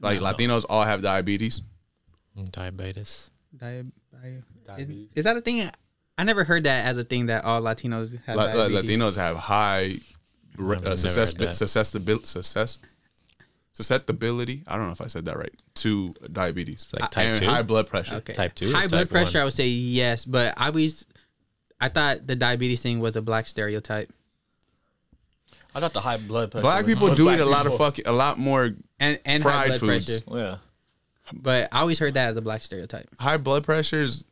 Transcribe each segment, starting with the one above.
Like Latinos all have diabetes. Diabetes. Di- di- is, Diabetes. is that a thing? I never heard that as a thing that all Latinos have La- la- diabetes. Latinos have high re- uh, never success- heard that. susceptibility, success, susceptibility. I don't know if I said that right. To diabetes It's like type and two? high blood pressure. Okay. Type two or High blood type pressure, one? I would say yes, but I always, I thought the diabetes thing was a black stereotype, I thought the high blood pressure. Black people do black eat a lot of fucking a lot more and and high Fried blood foods. pressure. Yeah. But I always heard that as a black stereotype. high blood pressures.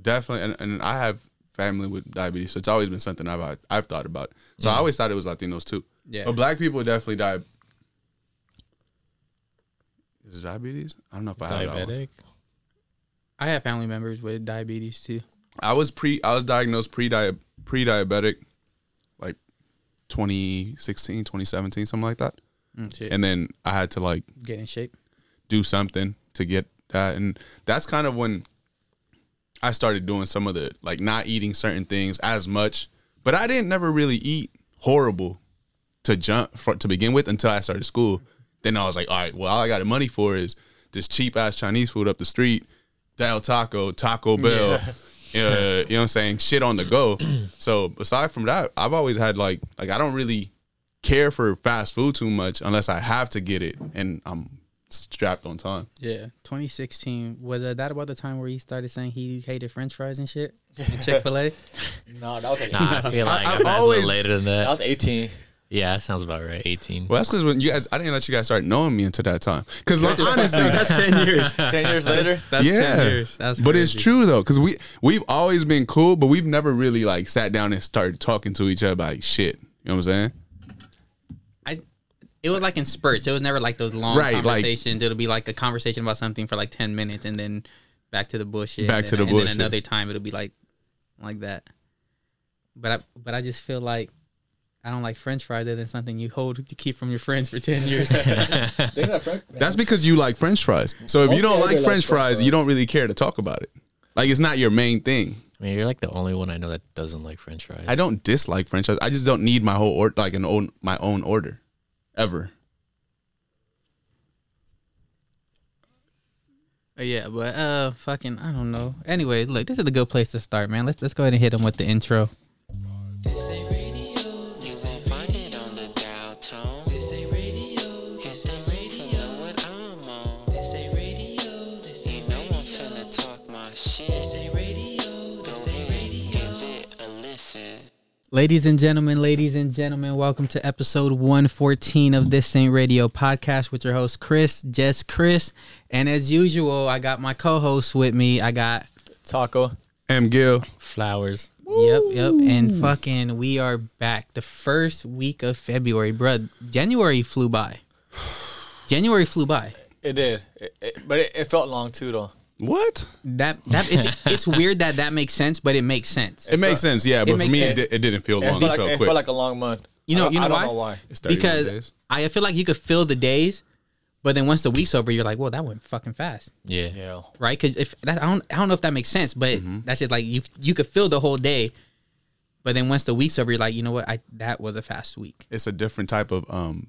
Definitely, and, and I have family with diabetes, so it's always been something I've I've thought about. So I always thought it was Latinos too. Yeah. but black people definitely die. Is it diabetes? I don't know if I have that one. Diabetic. I have family members with diabetes too. I was pre I was diagnosed pre pre diabetic like 2016, 2017, something like that. Mm. And then I had to like Get in shape. do something to get that and that's kind of when I started doing some of the like not eating certain things as much. But I didn't never really eat horrible to jump for, to begin with until I started school. Then I was like, all right, well, all I got the money for is this cheap ass Chinese food up the street, Del Taco, Taco Bell. Uh, you know what I'm saying? Shit on the go. so aside from that, I've always had like like I don't really care for fast food too much unless I have to get it and I'm strapped on time. Yeah, 2016 was uh, that about the time where he started saying he hated French fries and shit? Chick Fil A. No, that was like Nah, I feel like I- I, I've might as well always- later than that that. was 18. Yeah, that sounds about right. 18. Well, that's because when you guys, I didn't let you guys start knowing me until that time. Because like, honestly, that's 10 years. 10 years later. That's yeah, 10 years. That's but it's true though, because we we've always been cool, but we've never really like sat down and started talking to each other about shit. You know what I'm saying? I it was like in spurts. It was never like those long Right, like- conversations. It'll be like a conversation about something for like ten minutes and then back to the bullshit. Back and to then- the and bullshit. Then another time it'll be like like that. But I but I just feel like I don't like French fries other than something you hold to keep from your friends for ten years. They got French- That's because you like French fries. So if you don't like like French French fries, fries. you don't really care to talk about it. Like it's not your main thing. I mean, you're like the only one I know that doesn't like French fries. I don't dislike French fries. I just don't need my whole order, like an own my own order, ever. Yeah, but uh, fucking, I don't know. Anyway, look, this is a good place to start, man. Let's let's go ahead and hit them with the intro. Ladies and gentlemen, ladies and gentlemen, welcome to episode 114 of This Ain't Radio podcast with your host, Chris, Jess Chris. And as usual, I got my co host with me. I got, Taco. M. Gill. Flowers. yep, yep. And fucking, we are back. The first week of February, bruh. January flew by. January flew by. It did. It, it, but it, it felt long too, though. What? That that it's, it's weird that that makes sense, but it makes sense. It makes sense, yeah. But for makes me, it, sense. di- it didn't feel It long. felt, It like, felt it quick. felt like a long month. You know, I, you know I don't why? know why. It's 31 because days. I feel like you could fill the days, but then once the week's over, you're like, well, that went fucking fast. Yeah. Yeah. right? Because if that, I don't, I don't know if that makes sense, but Mm-hmm. that's just like you, you could fill the whole day, but then once the week's over, you're like, you know what? I that was a fast week. it's a different type of um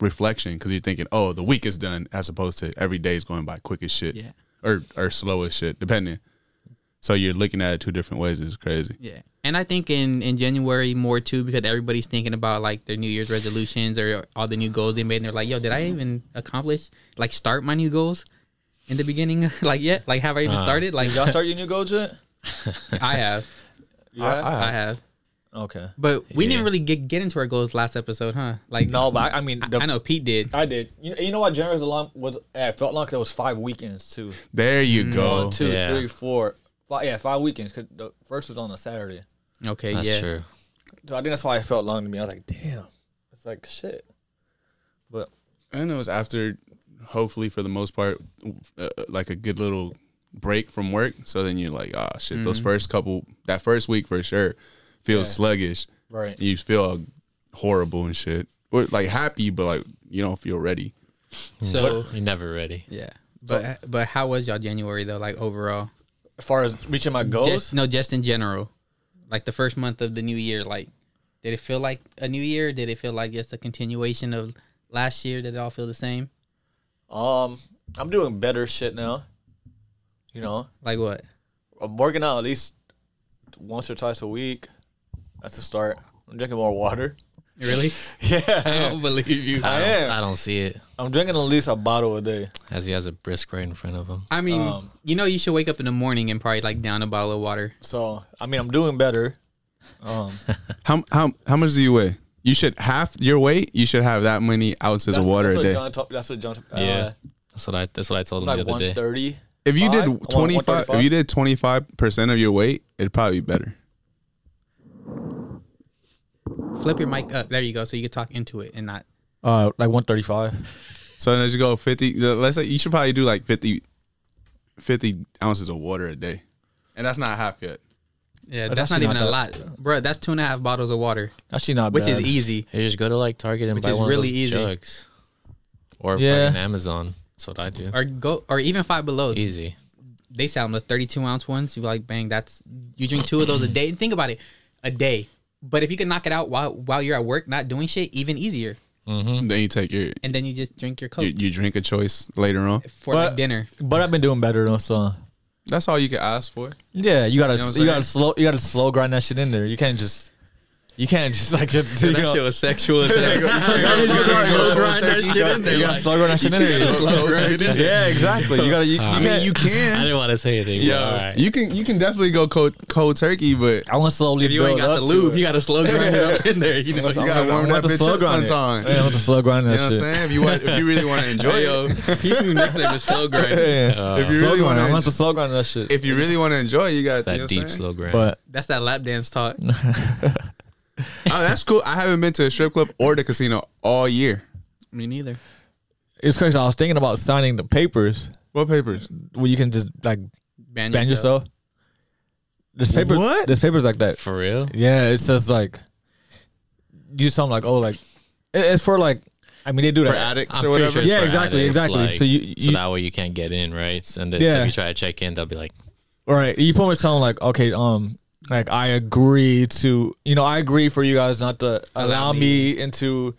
reflection because you're thinking, oh, the week is done, as opposed to every day is going by quick as shit, Yeah. Or or slow as shit, depending. So you're looking at it two different ways. It's crazy. Yeah, and I think in in January more too because everybody's thinking about like their New Year's resolutions or all the new goals they made, and they're like, yo, did I even accomplish like start my new goals? In the beginning, like yet, like have I even Uh. started? Like Y'all start your new goals yet? I have, Yeah. I- I- I have, okay. but we Yeah. didn't really get get into our goals last episode, huh? Like No, but I, I mean, the, I know Pete did. I did. You, you know what? January was a long. Was it felt long because it was five weekends too. There you Mm. go. One, two, Yeah. three, four. Five, yeah, five weekends. Cause the first was on a Saturday. Okay, That's yeah. true. So I think that's why it felt long to me. I was like, damn. It's like shit. But And it was after, hopefully for the most part, uh, like a good little break from work. So then you're like, ah, shit. Those first couple, that first week for sure, feels Yeah. sluggish. right. You feel horrible and shit, or like happy, but like you don't feel ready. So You're never ready. yeah, but but how was y'all January though? Like overall, As far as reaching my goals, just no, just in general, like the first month of the new year. Like, did it feel like a new year? Did it feel like just a continuation of last year? Did it all feel the same? Um, I'm doing better shit now. You know, Like what? I'm working out at least once or twice a week. That's a start. I'm drinking more water. Really? Yeah. I Yeah, don't believe you. I I don't, am. I don't see it I'm drinking at least a bottle a day. as he has a brisk right in front of him. I mean, Um, you know, you should wake up in the morning and probably like down a bottle of water. So I mean, I'm doing better. Um, How how how much do you weigh? You should half your weight. You should have that many ounces of that's- water that's a what day. John told- that's what John. Uh, Yeah. That's what I. That's what I told him like the other day. 130. If you Five? did want twenty five, 135. if you did twenty five percent of your weight, it'd probably be better. Flip your mic up. There you go. So you can talk into it and not. Uh, like 135. So then as you go fifty, let's say you should probably do like 50, 50 ounces of water a day, and that's not half yet. Yeah, that's, that's not even not a that- lot, bro. That's two and a half bottles of water, Actually, not which bad. is easy. You just go to like Target and Which buy is one really of those easy. jugs, or Yeah. fucking Amazon. That's what I do. Or go, or even five below. Easy. They sell them the thirty-two ounce ones. You like, bang, that's you drink two of those a day. Think about it, a day. But if you can knock it out while while you're at work, not doing shit, even easier. Mm-hmm. Then you take your And then you just drink your coke you, you drink a choice later on. for But- like dinner. But I've been doing better though. So That's all you can ask for. yeah, you gotta You know you gotta slow you gotta slow grind that shit in there. You can't just you can't just like just, you know, was sexual. Sometimes you gotta gotta slow slow grind that shit in there. you gotta like- slow grind that shit in there. Yeah, exactly. You gotta you, you I mean, can't- you I can. didn't want to say anything. Yeah. Yeah. All right. You can you can definitely go cold cold turkey, but I want to slowly If you ain't build got the up to lube, it. you gotta slow grind it up in there. You know, you gotta warm that bitch up sometime. Yeah, I want to slow grind You know what I'm shit. saying? If you want, if you really want to enjoy yo, it, he's moving next to slow grind. Yeah. If you Slow really grind. want I want to, to slow grind that shit. if you really want to enjoy, it, you got that deep what I'm saying? slow grind. but That's that lap dance talk. Oh, that's cool. I haven't been to a strip club or the casino all year. Me neither. it's crazy. I was thinking about signing the papers What papers? where you can just like Ban, ban yourself. There's papers. What? There's papers like that. For real? Yeah, it says like you sound like oh like it's for like I mean they do that. For that. addicts I'm or whatever. sure Yeah, exactly, addicts, exactly. like- So you- so that way you can't get in, right? And then so if you try to check in, they'll be like, All right, you pretty much tell them like okay um like I agree to you know I agree for you guys not to allow, Allow me. into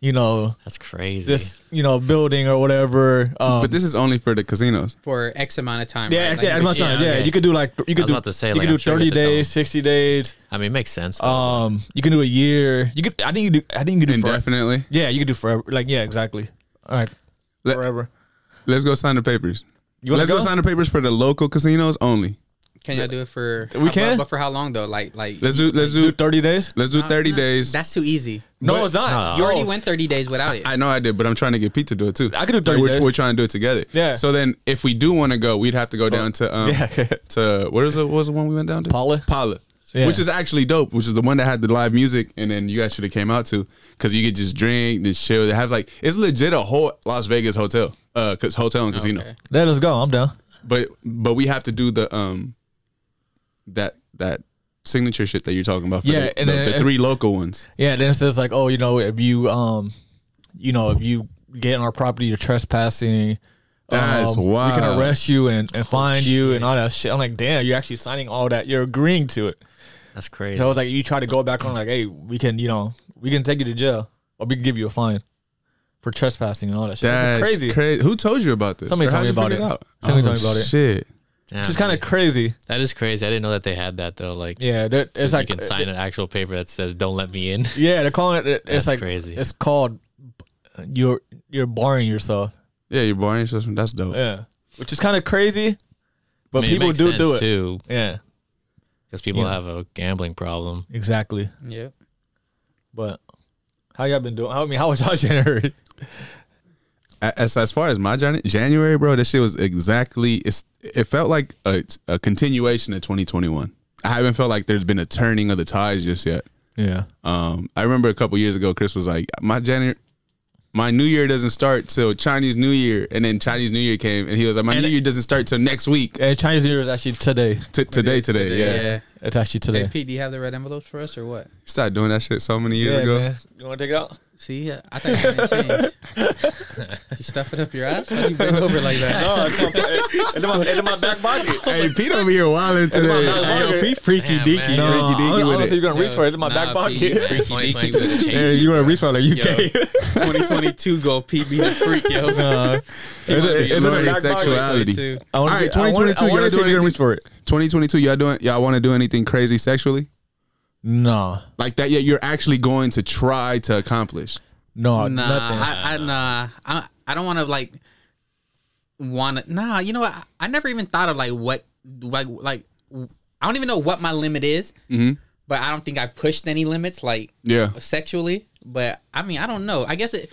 you know "That's crazy." this you know building or whatever. Um, But this is only for the casinos. for X amount of time. yeah, right? Like, yeah, as much yeah, time. Yeah, okay. you could do like you could was do about to say, you like, could I'm do sure thirty days, sixty days. I mean, it makes sense. Though. Um, you can do a year. You could. I think you do. I think you could do forever. Indefinitely. Yeah, you could do forever. Like yeah, exactly. All right, Let, forever. let's go sign the papers. You want Let's to go? go? sign the papers for the local casinos only. Can y'all do it for? We how- can? but for how long though? Like, like Let's do let's do do thirty days. let's do Nah, thirty nah, days. That's too easy. No, But- it's not. You already Oh. went 30 days without it. I know I did, but I'm trying to get Pete to do it too. I could do Like, 30 we're, days. we're trying to do it together. Yeah. So then, if we do want to go, we'd have to go down to um Yeah. to what was it? What was the one we went down to? Pala? Pala. Yeah. Which is actually dope. Which is the one that had the live music, and then you guys should have came out to because you could just drink, just chill. It has like it's legit a whole Las Vegas hotel, uh, cause hotel and casino. Okay. Let us go. I'm down. But but we have to do the um that that signature shit that you're talking about. For Yeah, the, and the, then- the three local ones. Yeah. Then it says like, oh, you know, if you um, you know, if you get on our property, you're trespassing. That's um, We can arrest you and, and find you and all that shit. I'm like, damn, you're actually signing all that. You're agreeing to it. That's crazy. So it's like you try to go back on like, hey, we can, you know, we can take you to jail or we can give you a fine for trespassing and all that shit. That's That's crazy. crazy. Who told you about this? Somebody Or told how'd me about figure it. out? Somebody Oh, told me about it. Shit. Damn, Which is kind of crazy. That is crazy. I didn't know that they had that though. Like, Yeah, that, so it's you like can sign an actual paper that says "Don't let me in." Yeah, they're calling it. it- That's It's like crazy. It's called you're you're barring yourself. Yeah, you're boring system. That's dope. Yeah, which is kind of crazy, but I mean, it people makes do sense, do it. too Yeah, because people You know. have a gambling problem. exactly. Yeah. But how y'all been doing? How I mean, how was y'all January? As as far as my Jan- January, bro, this shit was exactly. It's it felt like a, a continuation of 2021. I haven't felt like there's been a turning of the tides just yet. Yeah, Um, I remember a couple years ago, Chris was like, "My January, my New Year doesn't start till Chinese New Year," and then Chinese New Year came, and he was like, "My And New it- Year doesn't start till next week." and Chinese New Year is actually today. T- today, today, yeah. Yeah. It's actually Hey, today. Pete, do you have the red envelopes for us or what? You Started doing that shit so many years yeah, ago. man. You want to take it out? See, I thought you were gonna change. you stuff it up your ass? How do you bend over like that? No, it's, my, it's, in my, my back pocket. Hey, Pete over here wilding today. Hey, yo, Pete freaky Damn, deaky. man. No, Freaky deaky I don't- with it. you're gonna reach for it. It's in my nah, back pocket. man. 2020 was a change. Hey, you wanna reach for it like you Yo. can. 2022 go Pete be the freak, yo. Nah. It's, it's, it's in the Exploring back pocket. sexuality. 2022. I wanna All right, see- I wanna- 2022, y'all see if doing you're gonna anything- reach for it. 2022, y'all doing y'all want to do anything crazy sexually? No, Like that? Yeah, you're actually going to try to accomplish. no, Nah, nothing. I, I nah, I, I don't want to like want to. Nah, you know what? I, I never even thought of like what like like I don't even know what my limit is. Mhm. But I don't think I pushed any limits like Yeah. sexually. But I mean, I don't know. I guess it.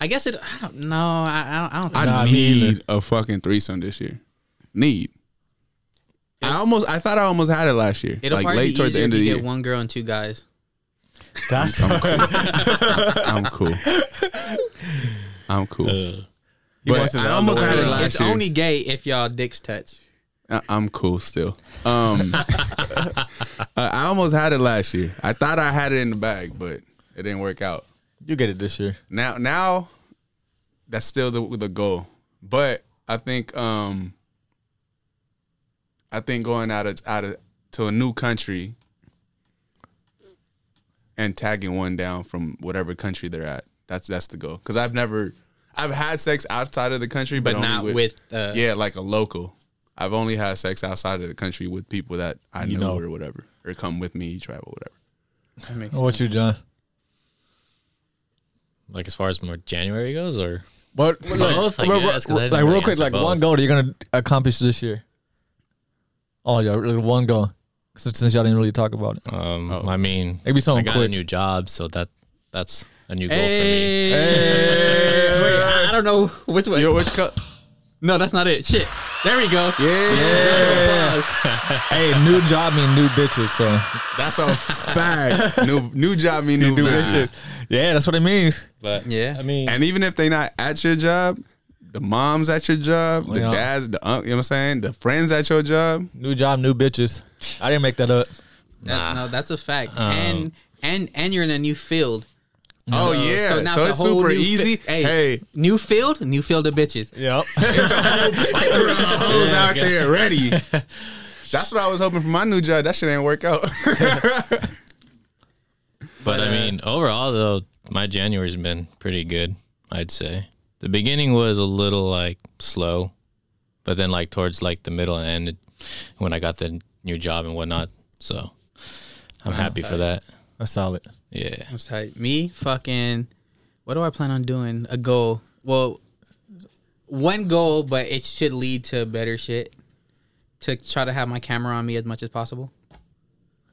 I guess it. I don't know. I, I don't. I don't think. I need either. a fucking threesome this year. Need. I almost, I thought I almost had it last year, It'll like probably late be towards the easier end if of the you year. get one girl and two guys. That's I'm cool. I'm cool. Uh, but wants his I almost had it underwear. last it's year. only gay if y'all dicks touch. I- I'm cool still. Um, uh, I almost had it last year. I thought I had it in the bag, but it didn't work out. you get it this year. Now, now, that's still the the goal. But I think, um, I think going out of out of to a new country and tagging one down from whatever country they're at. That's that's the goal. Because I've never, I've had sex outside of the country, but, But not with, with. uh, yeah, like a local. I've only had sex outside of the country with people that I You know, know. or whatever, or come with me, travel, whatever. that makes What sense. you, John? like as far as more January goes, or What? Both, I real- I didn't like real quick, like both. one goal that you're gonna accomplish this year. Oh yeah, like one goal. Since, since y'all didn't really talk about it. um, Oh. I mean, Maybe I something got a quick. new job, so that that's a new goal Hey, Hey. wait, I I don't know which way. Yo, which co- No, that's not it. Shit. There we go. yeah, Applause. Hey, new job mean new bitches. So that's a fact. new new job mean new, new bitches. bitches. Yeah, that's what it means. for me. But Yeah. I mean, And even if they're not at your job, the moms at your job, the Yeah. dads, the unc, you know what I'm saying, the friends at your job. New job, new bitches. I didn't make that up. That- Nah. no, that's a fact. Um, and and and you're in a new field. Oh So- yeah, so, now it's a whole super new fi- easy. hey, hey, new field, new field of bitches. Yep. hoes out there ready. That's what I was hoping for my new job. That shit ain't work out. But, I uh, mean, overall though, my January's been pretty good. I'd say the beginning was a little like slow, but then like towards like the middle and end, it, when I got the new job and whatnot, so I'm happy for that. That's solid. Yeah, That's tight. Me fucking. What do I plan on doing? A goal. Well, one goal, but it should lead to better shit. To try to have my camera on me as much as possible.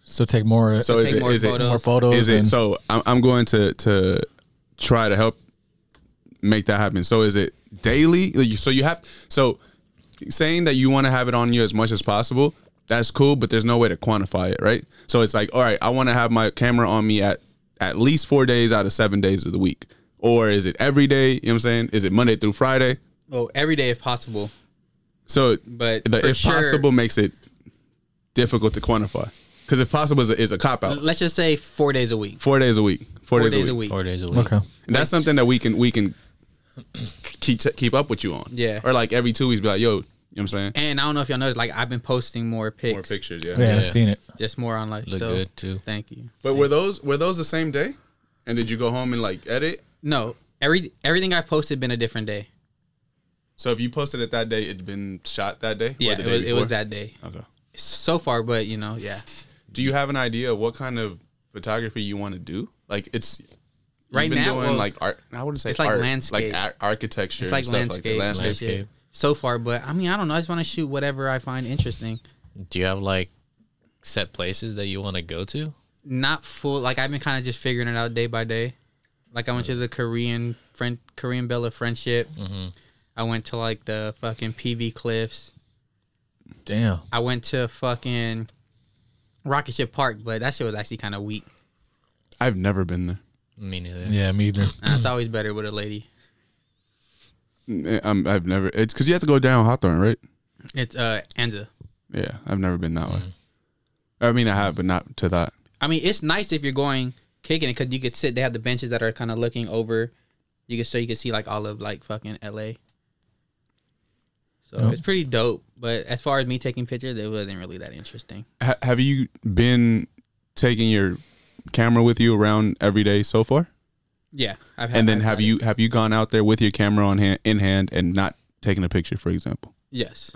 So take more. so is take it more is it photos. more photos. is it so I'm, I'm going to to try to help make that happen so is it daily so you have so saying that you want to have it on you as much as possible that's cool but there's no way to quantify it right so it's like all right i want to have my camera on me at at least four days out of seven days of the week or is it every day you know what i'm saying is it monday through friday Well, every day if possible. so But the if sure- possible makes it difficult to quantify because if possible is a, is a cop out Let's just say four days a week. four days a week four, Four days, a week. four days a week. okay. And that's something that we can we can keep keep up with you on. Yeah. Or like every two weeks, be like, yo, you know what I'm saying? And I don't know if y'all noticed, like I've been posting more pics, More pictures, yeah. Yeah, I've seen it. just more on like. Look so, good too. Thank you. But were those were those the same day? And did you go home and like edit? No, every everything I posted been a different day. So if you posted it that day, it's been shot that day. or Yeah, the it day was, it was that day. Okay. So far, but you know, yeah. Do you have an idea of what kind of photography you want to do? Like it's you've Right been now, doing well, like art. I wouldn't say it's like art, landscape. like ar- architecture, It's like and stuff like landscape, that. landscape. Landscape. So far, but I mean, I don't know. I just want to shoot whatever I find interesting. Do you have like set places that you want to go to? Not full. Like I've been kind of just figuring it out day by day. Like I went to the Korean friend Korean Bell of Friendship. Mm-hmm. I went to like the fucking PV Cliffs. Damn. I went to fucking Rocket Ship Park, but that shit was actually kind of weak. I've never been there. Me neither. Yeah, me neither. And it's always better with a lady. Mm, I'm, I've never. It's because you have to go down Hawthorne, right? It's uh Anza. Yeah, I've never been that way. I mean, I have, but not to that. I mean, it's nice if you're going kicking it because you could sit. They have the benches that are kind of looking over. You can so you can see like all of like fucking L.A. So Yep. it's pretty dope. But as far as me taking pictures, it wasn't really that interesting. Ha- have you been taking your camera with you around every day so far? Yeah, I've had, And then I've have had it. you have you gone out there with your camera on hand in hand and not taken a picture, for example? Yes,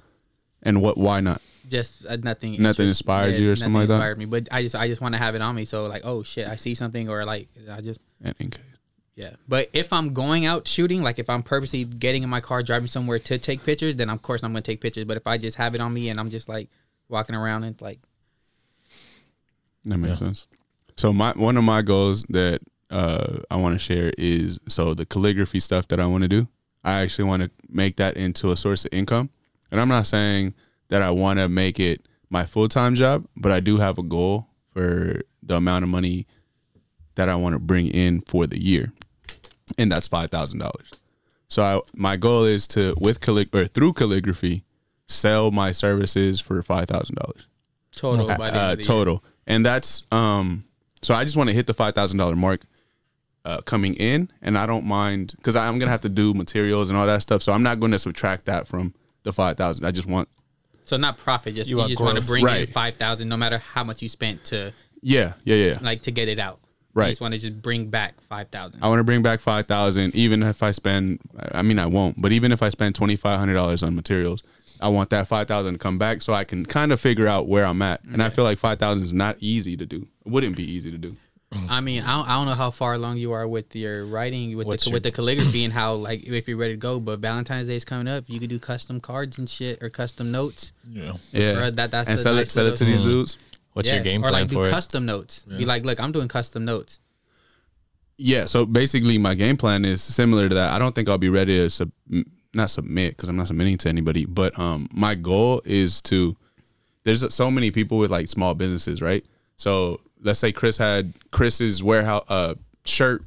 And what? Why not? just uh, nothing. Nothing interest- inspired you or something nothing like that? Inspired me, but I just I just want to have it on me. So like, oh shit, I see something or like I just And in case. Yeah, but if I'm going out shooting, like if I'm purposely getting in my car, driving somewhere to take pictures, then of course I'm gonna take pictures. But if I just have it on me and I'm just like walking around and like, That makes sense. So my one of my goals that uh, I want to share is so the calligraphy stuff that I want to do. I actually want to make that into a source of income, and I'm not saying that I want to make it my full time job, but I do have a goal for the amount of money that I want to bring in for the year, and that's five thousand dollars. So I, my goal is to with callig- or through calligraphy sell my services for five thousand dollars total by the end uh, of the year. total, and that's um. So I just want to hit the five thousand dollar mark uh, coming in, and I don't mind because I'm gonna have to do materials and all that stuff. So I'm not going to subtract that from the five thousand. I just want So not profit, just You you, just want to gross. bring in Right. five thousand, no matter how much you spent to yeah, yeah, yeah. like to get it out. Right. You just want to just bring back five thousand. I want to bring back five thousand, even if I spend. I mean, I won't, but even if I spend twenty five hundred dollars on materials, I want that five thousand to come back so I can kind of figure out where I'm at. And I feel like five thousand is not easy to do. It wouldn't be easy to do. I mean, I don't, I don't know how far along you are with your writing, with What's the your- with the calligraphy, and how like if you're ready to go. But Valentine's Day is coming up. You could do custom cards and shit or custom notes. Yeah. Yeah, Bro, that- that's and a sell nice it, sell it to little- these mm. dudes. What's your game or plan like do for it? custom notes. Be like, look, I'm doing custom notes. Yeah, so basically, my game plan is similar to that. I don't think I'll be ready to sub- m- not submit because I'm not submitting to anybody. But um, my goal is to. There's so many people with like small businesses, right? So let's say Chris had Chris's warehouse uh, shirt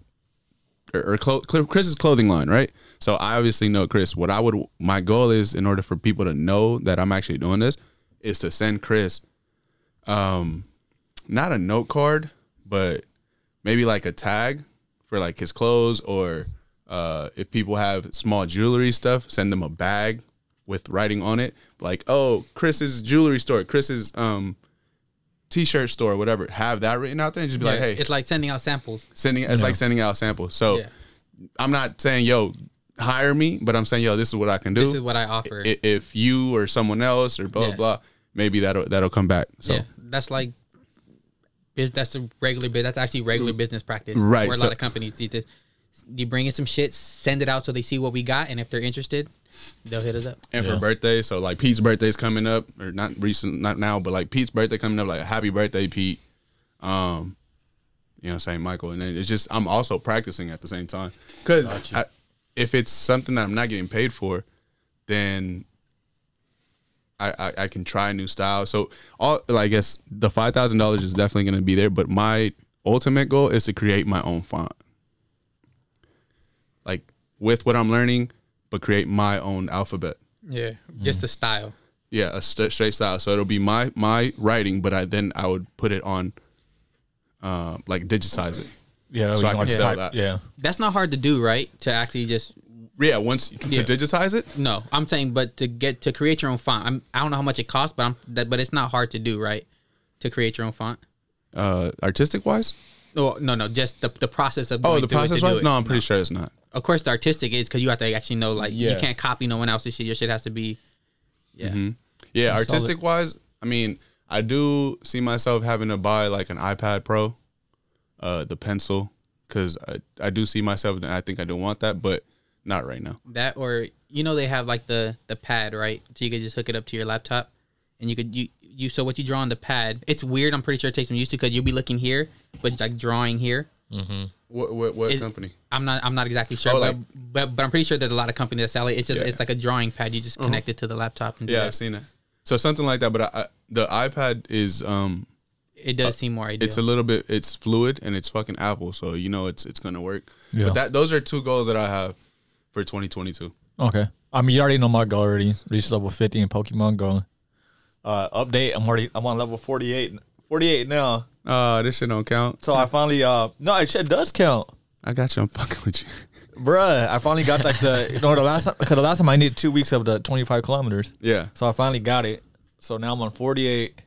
or, or clo- Chris's clothing line, right? So I obviously know Chris. What I would my goal is in order for people to know that I'm actually doing this is to send Chris, um, not a note card, but maybe like a tag for like his clothes or uh, if people have small jewelry stuff, send them a bag with writing on it, like oh Chris's jewelry store, Chris's um t-shirt store, whatever. Have that written out there and just be like, hey, it's like sending out samples. sending it's like sending out samples. So Yeah. I'm not saying yo hire me, but I'm saying yo this is what I can do. This is what I offer. I- if you or someone else or blah Yeah. blah, maybe that'll that'll come back. So yeah, that's like, biz, that's a regular bit. That's actually regular business practice. Right, Where a so- lot of companies do the, you bring in some shit, send it out so they see what we got, and if they're interested, they'll hit us up. And for birthday, so like Pete's birthday's coming up, or not recent, not now, but like Pete's birthday coming up, like happy birthday, Pete. Um, you know, Saint Michael, and then it's just I'm also practicing at the same time because if it's something that I'm not getting paid for, then I I, I can try new styles. So all like, I guess the five thousand dollars is definitely going to be there, but my ultimate goal is to create my own font, like with what I'm learning, but create my own alphabet. Yeah, just the style. Yeah, a st- straight style. So it'll be my my writing, but I then I would put it on, uh, like digitize it. Yeah. So I can to sell type- that. Yeah. That's not hard to do, right? To actually just Yeah, once Yeah. to digitize it. no, I'm saying, but to get to create your own font, I'm I don't know how much it costs, but I'm that, but it's not hard to do, right? To create your own font. Uh, artistic wise. No, no, no, just the, the process of Oh, the through it to process do wise. it. No, I'm pretty sure it's not. Of course, the artistic is because you have to actually know, like, Yeah. you can't copy no one else's shit. Your shit has to be, yeah. Mm-hmm. Yeah, solid. artistic wise, I mean, I do see myself having to buy like an iPad Pro, uh, the pencil, because I, I do see myself. and I think I do want that, but not right now. That or you know they have like the the pad, right? So you could just hook it up to your laptop, and you could you you so what you draw on the pad. It's weird. I'm pretty sure it takes some used to because you'll be looking here, but it's like drawing here. What what, what It- company? I'm not I'm not exactly sure, Oh, but, like- but but I'm pretty sure there's a lot of companies that sell it. It's just Yeah. Uh-huh. it's like a drawing pad. You just connect it to the laptop and Yeah, that. I've seen it. So something like that, but I, I, the iPad is um it does seem more ideal. it's a little bit it's fluid and it's fucking Apple, so you know it's it's gonna work. Yeah. But that those are two goals that I have for 2022. Okay. I mean, you already know my goal already. Reach level 50 in Pokemon Go. Uh, update. I'm already. I'm on level 48. 48 now. Oh, this shit don't count. So I finally uh no, it shit does count. I got you. I'm fucking with you. Bruh, I finally got like the you know the last time because the last time I needed two weeks of the 25 kilometers. Yeah. So I finally got it. So now I'm on 48.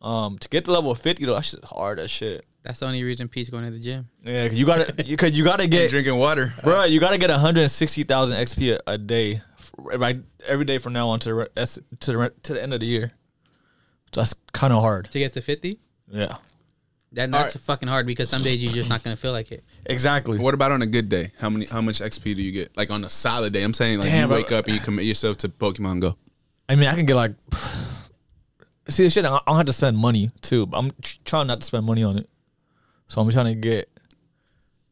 Um, to get to level 50 though, that shit's hard as shit. That's the only reason Pete's going to the gym. Yeah, 'cause you gotta you could you gotta get Drinking water. bro, you gotta get 160,000 XP a, a day, right? Every day from now on to the re- that's- to the re- to the end of the year. So that's kind of hard. To get to 50? Yeah, That, that's fucking hard because some days you're just not going to feel like it. exactly. What about on a good day? How many? How much XP do you get? Like on a solid day? I'm saying like Damn, you bro. wake up and you commit yourself to Pokemon Go. I mean, I can get like. See, the shit, I don't have to spend money too. But I'm tr- trying not to spend money on it, so I'm trying to get,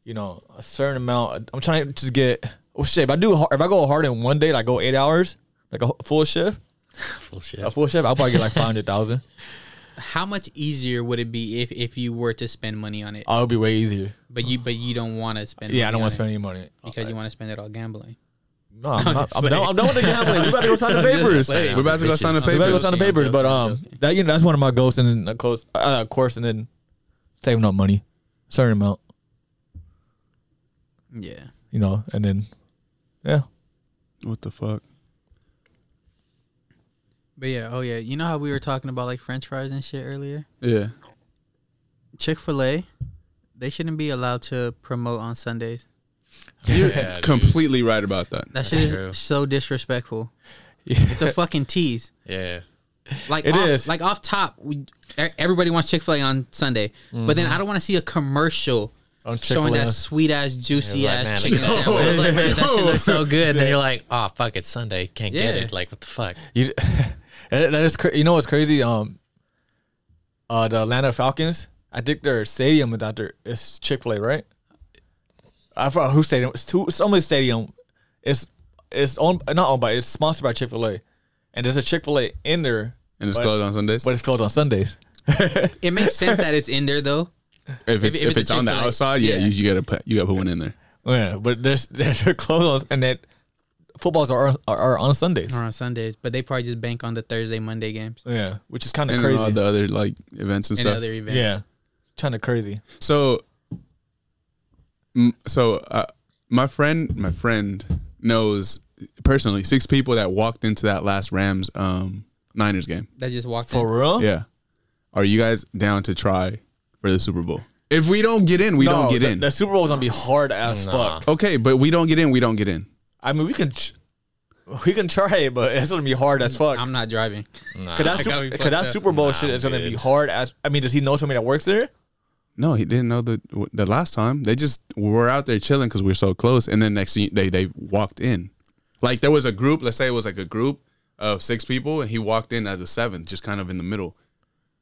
you know, a certain amount. Uh, I'm trying to just get. Oh shit! If I do, har- if I go hard in one day, like go eight hours, like a full shift, Full shift, a full shift, I'll probably get like five hundred thousand. How much easier would it be if, if you were to spend money on it? Oh, it'll be way easier. But you but you don't want to spend Yeah, I don't want to spend any money because you want to spend it all gambling. No, I'm, not, I'm, done, I'm done with the gambling. We about to go sign the papers. playing. We're about to go sign the Bitches. We papers. better go sign the papers, but um, that you know that's one of my goals, and then of course, uh, of course, and then saving up money, certain amount, Yeah. you know, and then yeah, What the fuck? But yeah, oh yeah, you know how we were talking about like French fries and shit earlier? Yeah. Chick Fil A, they shouldn't be allowed to promote on Sundays. You're Yeah, dude. completely right about that. That shit true. is so disrespectful. Yeah. It's a fucking tease. Yeah. Like It off, is. like off top, we, e- everybody wants Chick Fil A on Sunday, but then mm-hmm. I don't want to see a commercial on showing Chick-fil-A. that sweet ass, juicy Like, ass man, chicken look sandwich. Like, man, that shit looks so good. And then you're like, oh, fuck, it's Sunday. Can't get it. Like, what the fuck? You, and that is cra- you know what's crazy? Um, uh, the Atlanta Falcons. I think their stadium is out there. It's Chick Fil A, right? I forgot who stadium. It's two. Some stadium. It's it's owned not owned by. It's sponsored by Chick Fil A, and there's a Chick Fil A in there, And it's But- closed on Sundays. but it's closed on Sundays. It makes sense that it's in there though. if it's if if, it's it's on the outside, yeah, yeah. You, you gotta put you gotta put one in there. Yeah, but there's they're closed on, and that footballs are, are are on Sundays. Or on Sundays, but they probably just bank on the Thursday, Monday games Yeah, which is kind of And crazy. all the other like events and and stuff. other events. yeah, kind of crazy. So, so uh, my friend, my friend knows personally six people that walked into that last Rams um, Niners game. that just walked in. For real? Yeah, are you guys down to try for the Super Bowl? If we don't get in, we don't get the, in. The Super Bowl is gonna be hard as Nah. fuck. okay, but we don't get in, we don't get in. I mean, we can ch- we can try it, but it's gonna be hard as fuck. I'm not driving. Nah. Cause that, I gotta be cause fucked that up. Super Bowl Nah, shit is I'm gonna be hard as. I mean, does he know somebody that works there? No, he didn't know the the last time. They just were out there chilling because we are so close, and then next thing they they walked in. Like there was a group. Let's say it was like a group of six people, and he walked in as a seventh, just kind of in the middle.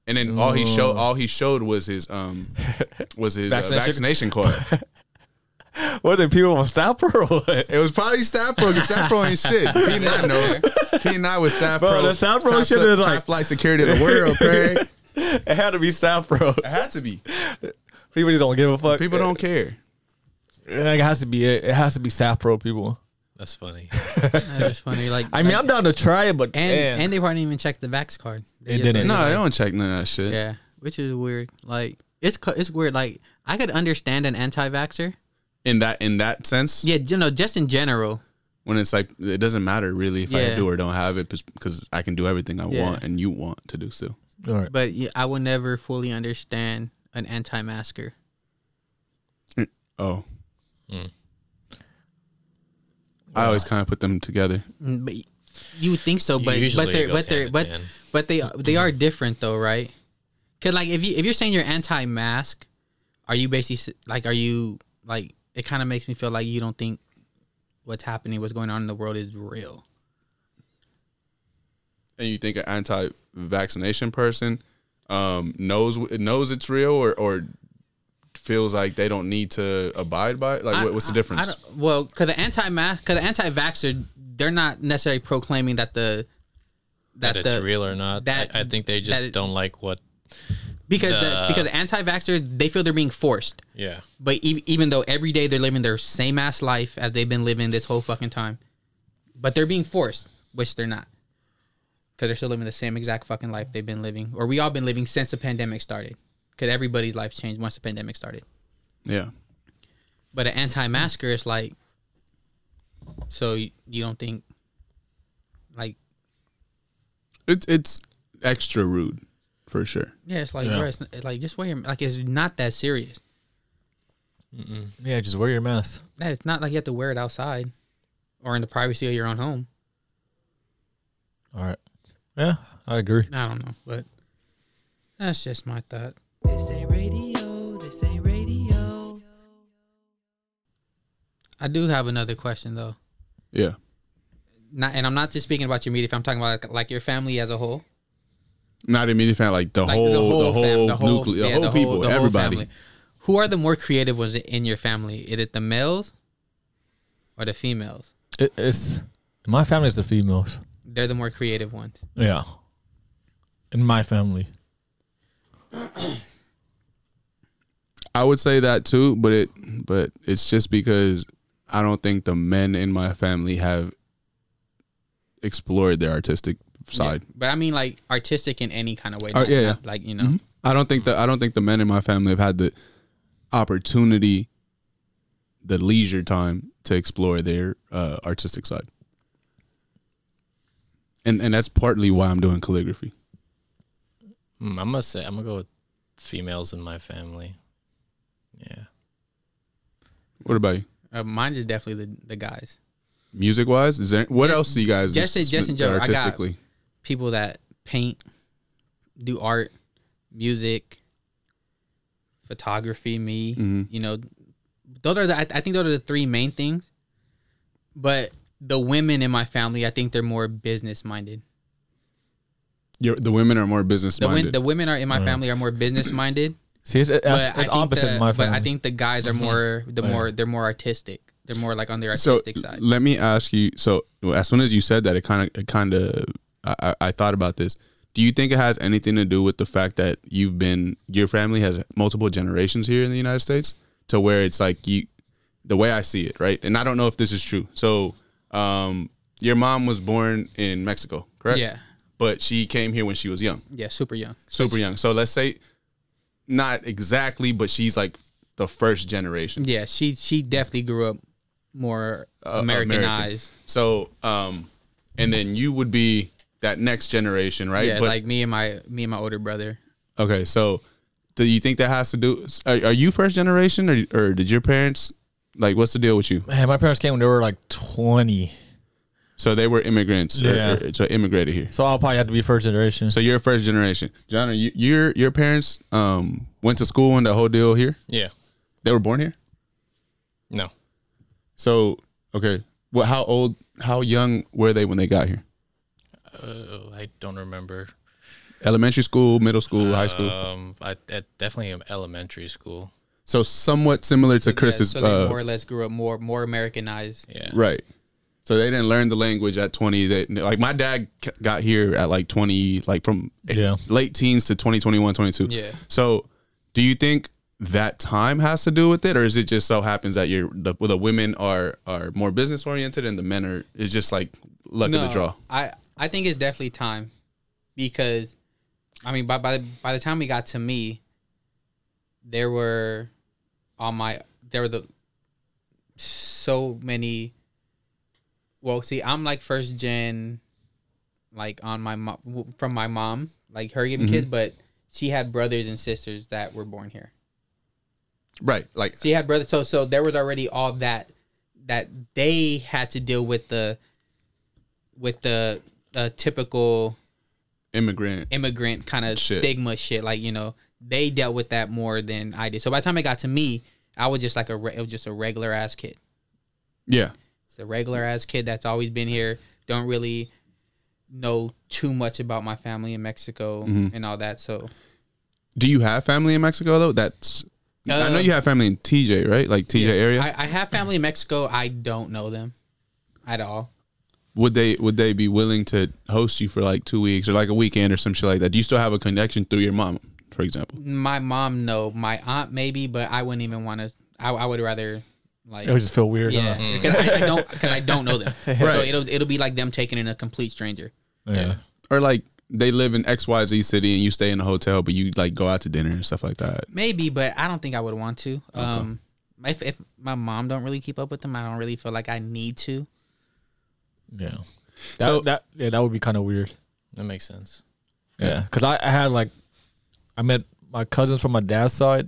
And then all he showed all he showed was his um was his uh, Vaccination? vaccination card. What did people on staff pro? it was probably staff pro. 'cause Staff pro ain't shit. Pete and I know. Pete and I was staff Bro, pro. the staff pro shit is like- flight security of the world, Craig. it had to be staff pro. It had to be. People just don't give a fuck. People don't care. It has to be it. It has to be staff pro people. That's funny. That's funny. Like I mean, like- I'm down to try it, but and damn. and they probably didn't even check the Vax card. They It didn't. like- No, they don't check none of that shit. Yeah, which is weird. Like it's it's weird. Like I could understand an anti-vaxer. In that in that sense, Yeah, you know, just in general. when it's like it doesn't matter really if I do or don't have it because I can do everything I Yeah. want and you want to do still. All right. But yeah, I will never fully understand an anti-masker. Oh, Mm. I always kind of put them together. Mm, But you would think so, but Usually but they're but they're but hand. but they they are different though, right? Cause like if you if you're saying you're anti-mask, are you basically like are you like it kind of makes me feel like you don't think what's happening, what's going on in the world is real. And you think an anti-vaccination person um, knows knows it's real or or feels like they don't need to abide by it? Like, what, what's the I- I difference? don't- well, because the anti-mask, because the anti-vaxxer, they're not necessarily proclaiming that the That, that, it's the real or not. that- I, I think they just that- don't like what. Because the, the- because anti-vaxxer they feel they're being forced. Yeah. But e- even though every day they're living their same ass life as they've been living this whole fucking time, but they're being forced, which they're not, because they're still living the same exact fucking life they've been living, or we all been living since the pandemic started. because everybody's life changed once the pandemic started. Yeah. But an anti-masker is like, so you, you don't think, like, It's it's extra rude for sure. yeah, it's like, Yeah. bro, it's, it's like just wear your like it's not that serious. Yeah, just wear your mask. Yeah, it's not like you have to wear it outside or in the privacy of your own home. All right. Yeah, I agree. I don't know, but that's just my thought. This ain't radio. This ain't radio. I do have another question though. Yeah. Not, and I'm not just speaking about your media. I'm talking about like, like your family as a whole. Not immediate fan, like the Like whole, the whole, fam- nuclear, the yeah, whole people, the whole everybody. family. Who are the more creative ones in your family? Is it the males or the females? It, it's my family. It's the females. They're the more creative ones. Yeah. In my family. I would say that too, but it but it's just because I don't think the men in my family have explored their artistic side. Yeah. But I mean, like artistic in any kind of way. Uh, not- yeah, not yeah. Like you know, Mhm. I don't think that I don't think the men in my family have had the opportunity, the leisure time to explore their uh, artistic side. And and that's partly why I'm doing calligraphy. Mm, I'm gonna say I'm gonna go with females in my family. Yeah. What about you? uh, mine is definitely the the guys. Music wise, is there what Just- else do you guys just- s- just in general, I artistically? People that paint, do art, music, photography. Me, Mhm. you know, those are the. I, I think those are the three main things. But the women in my family, I think they're more business minded. You're, the women are more business The, win, minded. the women are in my family are more business minded. See, it's, it's, it's opposite the, in my But. I think the guys are more the Oh, yeah. more they're more artistic. They're more like on their so artistic side. let me ask you. So as soon as you said that, it kind of, it kind of, I, I- thought about this. Do you think it has anything to do with the fact that you've been, your family has multiple generations here in the United States, to where it's like you, the way I see it, right? And I don't know if this is true. So, um, your mom was born in Mexico, correct? Yeah, But she came here when she was young, yeah, super young. super young. So let's say, not exactly, but she's like the first generation. Yeah, she she definitely grew up more Uh, Americanized. So, um, and then you would be that next generation, right? Yeah, but like me and my me and my older brother. okay, so do you think that has to do? Are, are you first generation, or or did your parents like? What's the deal with you? Man, my parents came when they were like 20. So they were immigrants, or- Yeah. or- so immigrated here. So I'll probably have to be first generation. So you're first generation, John. Are you, your your parents um went to school and the whole deal here. Yeah. They were born here. No. So okay, well, how old, how young were they when they got here? Uh, I don't remember. Elementary school, middle school, high school. Um, I at definitely am elementary school. So somewhat similar to Yeah, Chris's. so they uh, more or less grew up more more Americanized. Yeah. Right. So they didn't learn the language at 20. That like my dad got here at like 20, like from Yeah. late teens to 20, 21, 22. Yeah. So do you think that time has to do with it? Or is it just so happens that you're the, the women are, are more business oriented and the men are, it's just like luck of the draw. I I think it's definitely time because I mean by by the, by the time we got to me, there were on my there were the so many. Well, see, I'm like first gen, like on my mom from my mom, like her giving kids, mm-hmm. but she had brothers and sisters that were born here. Right. Like, She had brothers, so so there was already all that that they had to deal with the with the uh, typical immigrant. immigrant kind of Shit. stigma shit. Like you know, they dealt with that more than I did. So by the time it got to me, I was just like a re- it was just a regular ass kid. Yeah. It's a regular ass kid that's always been here. Don't really know too much about my family in Mexico Mm-hmm. and all that. So Do you have family in Mexico though? That's, I know Uh, you have family in TJ, right? Like TJ area. I, I have family in Mexico. I don't know them at all. Would they would they be willing to host you for like two weeks or like a weekend or some shit like that? Do you still have a connection through your mom, for example? My mom, no. My aunt, maybe, but I wouldn't even want to. I, I would rather like it would just feel weird. yeah, huh? because I, I don't because I don't know them. So it'll it'll be like them taking in a complete stranger. Yeah. Or like they live in X Y Z city and you stay in a hotel, but you like go out to dinner and stuff like that. Maybe, but I don't think I would want to. Um, if, if my mom don't really keep up with them, I don't really feel like I need to. Yeah. That, So- that yeah, that would be kind of weird. That makes sense. Yeah, because I, I had like, I met my cousins from my dad's side,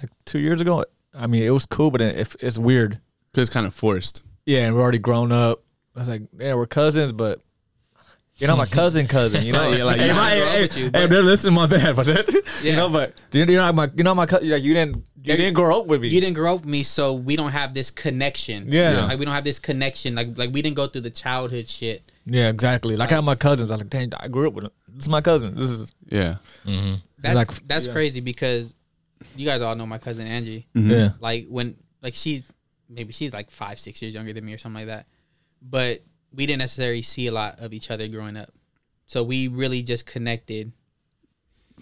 like two years ago. I mean, it was cool, but it, it's- it's weird. Cause it's kind of forced. Yeah, and we're already grown up. I was like, yeah, we're cousins, but you're not my cousin, cousin. You know, Yeah, like, hey, you my, know, I grew up hey, with you, hey, but- hey, listen, my bad, but you Yeah. know, but you're you're not my, you're not my cousin. Like, you didn't, you didn't grow up with me. You didn't grow up with me, so we don't have this connection. Yeah. like we don't have this connection. Like like we didn't go through the childhood shit. yeah, exactly. Like I have my cousins. I was like, dang, I grew up with them. This is my cousin. This is Yeah. Mm-hmm. That's like- that's crazy because you guys all know my cousin Angie. Mm-hmm. yeah, Like when like she's maybe she's like five six years younger than me or something like that, but we didn't necessarily see a lot of each other growing up. So we really just connected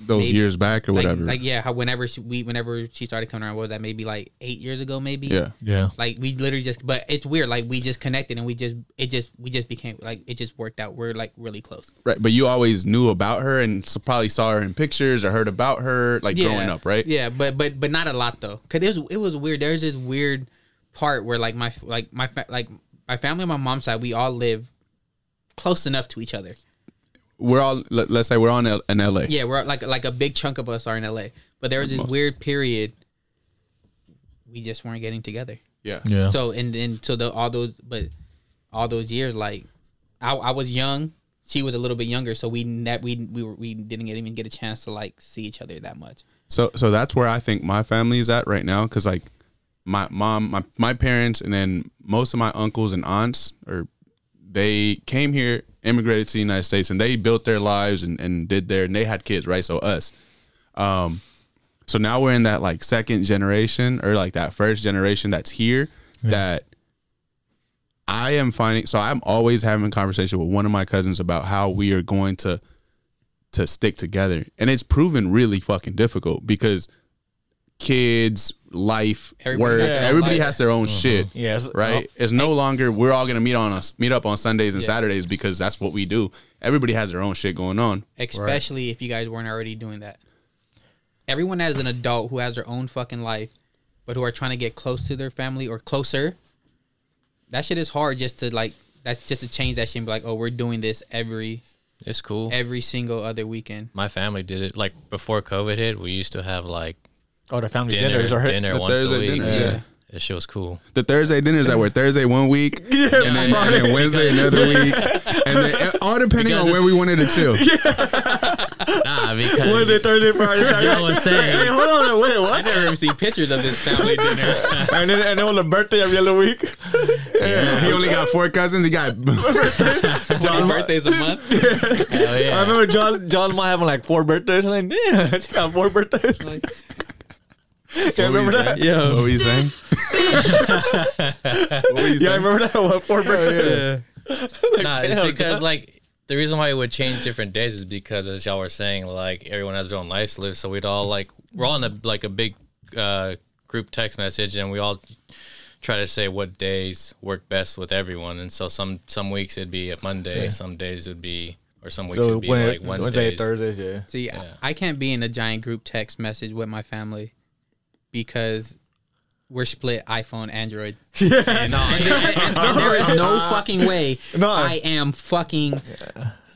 Those Maybe. years back or like, whatever. like yeah, how whenever she, we whenever she started coming around, what was that maybe like eight years ago, maybe yeah. yeah. Like we literally just, but it's weird. Like we just connected and we just, it just, we just became like it just worked out. We're like really close. Right. But you always knew about her and so probably saw her in pictures or heard about her like growing up, right? Yeah, but but but not a lot though, cause it was it was weird. There's this weird part where like my like my like my family on my mom's side, we all live close enough to each other. We're all let, us say we're on L- in LA. Yeah, we're like like a big chunk of us are in LA, but there was this Most. weird period we just weren't getting together. Yeah. Yeah. So and then so the all those but all those years like I, I was young, she was a little bit younger, so we net we we were we didn't get, even get a chance to like see each other that much. So so that's where I think my family is at right now cuz like my mom, my my parents and then most of my uncles and aunts or they came here, immigrated to the United States and they built their lives and, and did their and they had kids, right? So us. Um so now we're in that like second generation or like that first generation that's here that I am finding so I'm always having a conversation with one of my cousins about how we are going to to stick together. And it's proven really fucking difficult because kids, life, Everybody work, got everybody life. has their own mm-hmm. shit. Yeah, it's- Right? Uh, it's no longer we're all gonna meet on us meet up on Sundays and Saturdays because that's what we do. Everybody has their own shit going on. especially if you guys weren't already doing that. Everyone as an adult who has their own fucking life, but who are trying to get close to their family or closer. That shit is hard just to like. That's just to change that shit and be like, oh, we're doing this every It's cool. every single other weekend. My family did it like before COVID hit. We used to have like Oh, the family dinner, dinners are dinner The once a Thursday week. dinners, yeah. yeah. That shit was cool. The Thursday dinners that were Thursday one week, and, then, and then Wednesday another week, and then all depending on where we wanted to chill. Nah, because Wednesday, Thursday, Friday, Saturday. Joe was saying- Hey, hold on, wait, I what? never even seen pictures of this family dinner. and then and then on the birthday every other week. Yeah. He only got four cousins. He got Twenty birthdays a month. Hell yeah. I remember John John might having like four birthdays. I'm like, damn, she got four birthdays. Like, yeah, remember that? What were you saying? what were you Yeah, I saying? remember that. What, four birthdays? Nah, it's damn, because God. like the reason why it would change different days is because as y'all were saying, like everyone has their own lives to live. So we'd all like we're all in a like a big uh, group text message, and we all try to say what days work best with everyone. And so some some weeks it'd be a Monday, some days it would be or some weeks So it'd be when, like Wednesday, Wednesdays. Thursdays, yeah. See, Yeah. I I can't be in a giant group text message with my family because we're split iPhone, Android. Yeah. And, and- and- and there is no fucking way No. I am fucking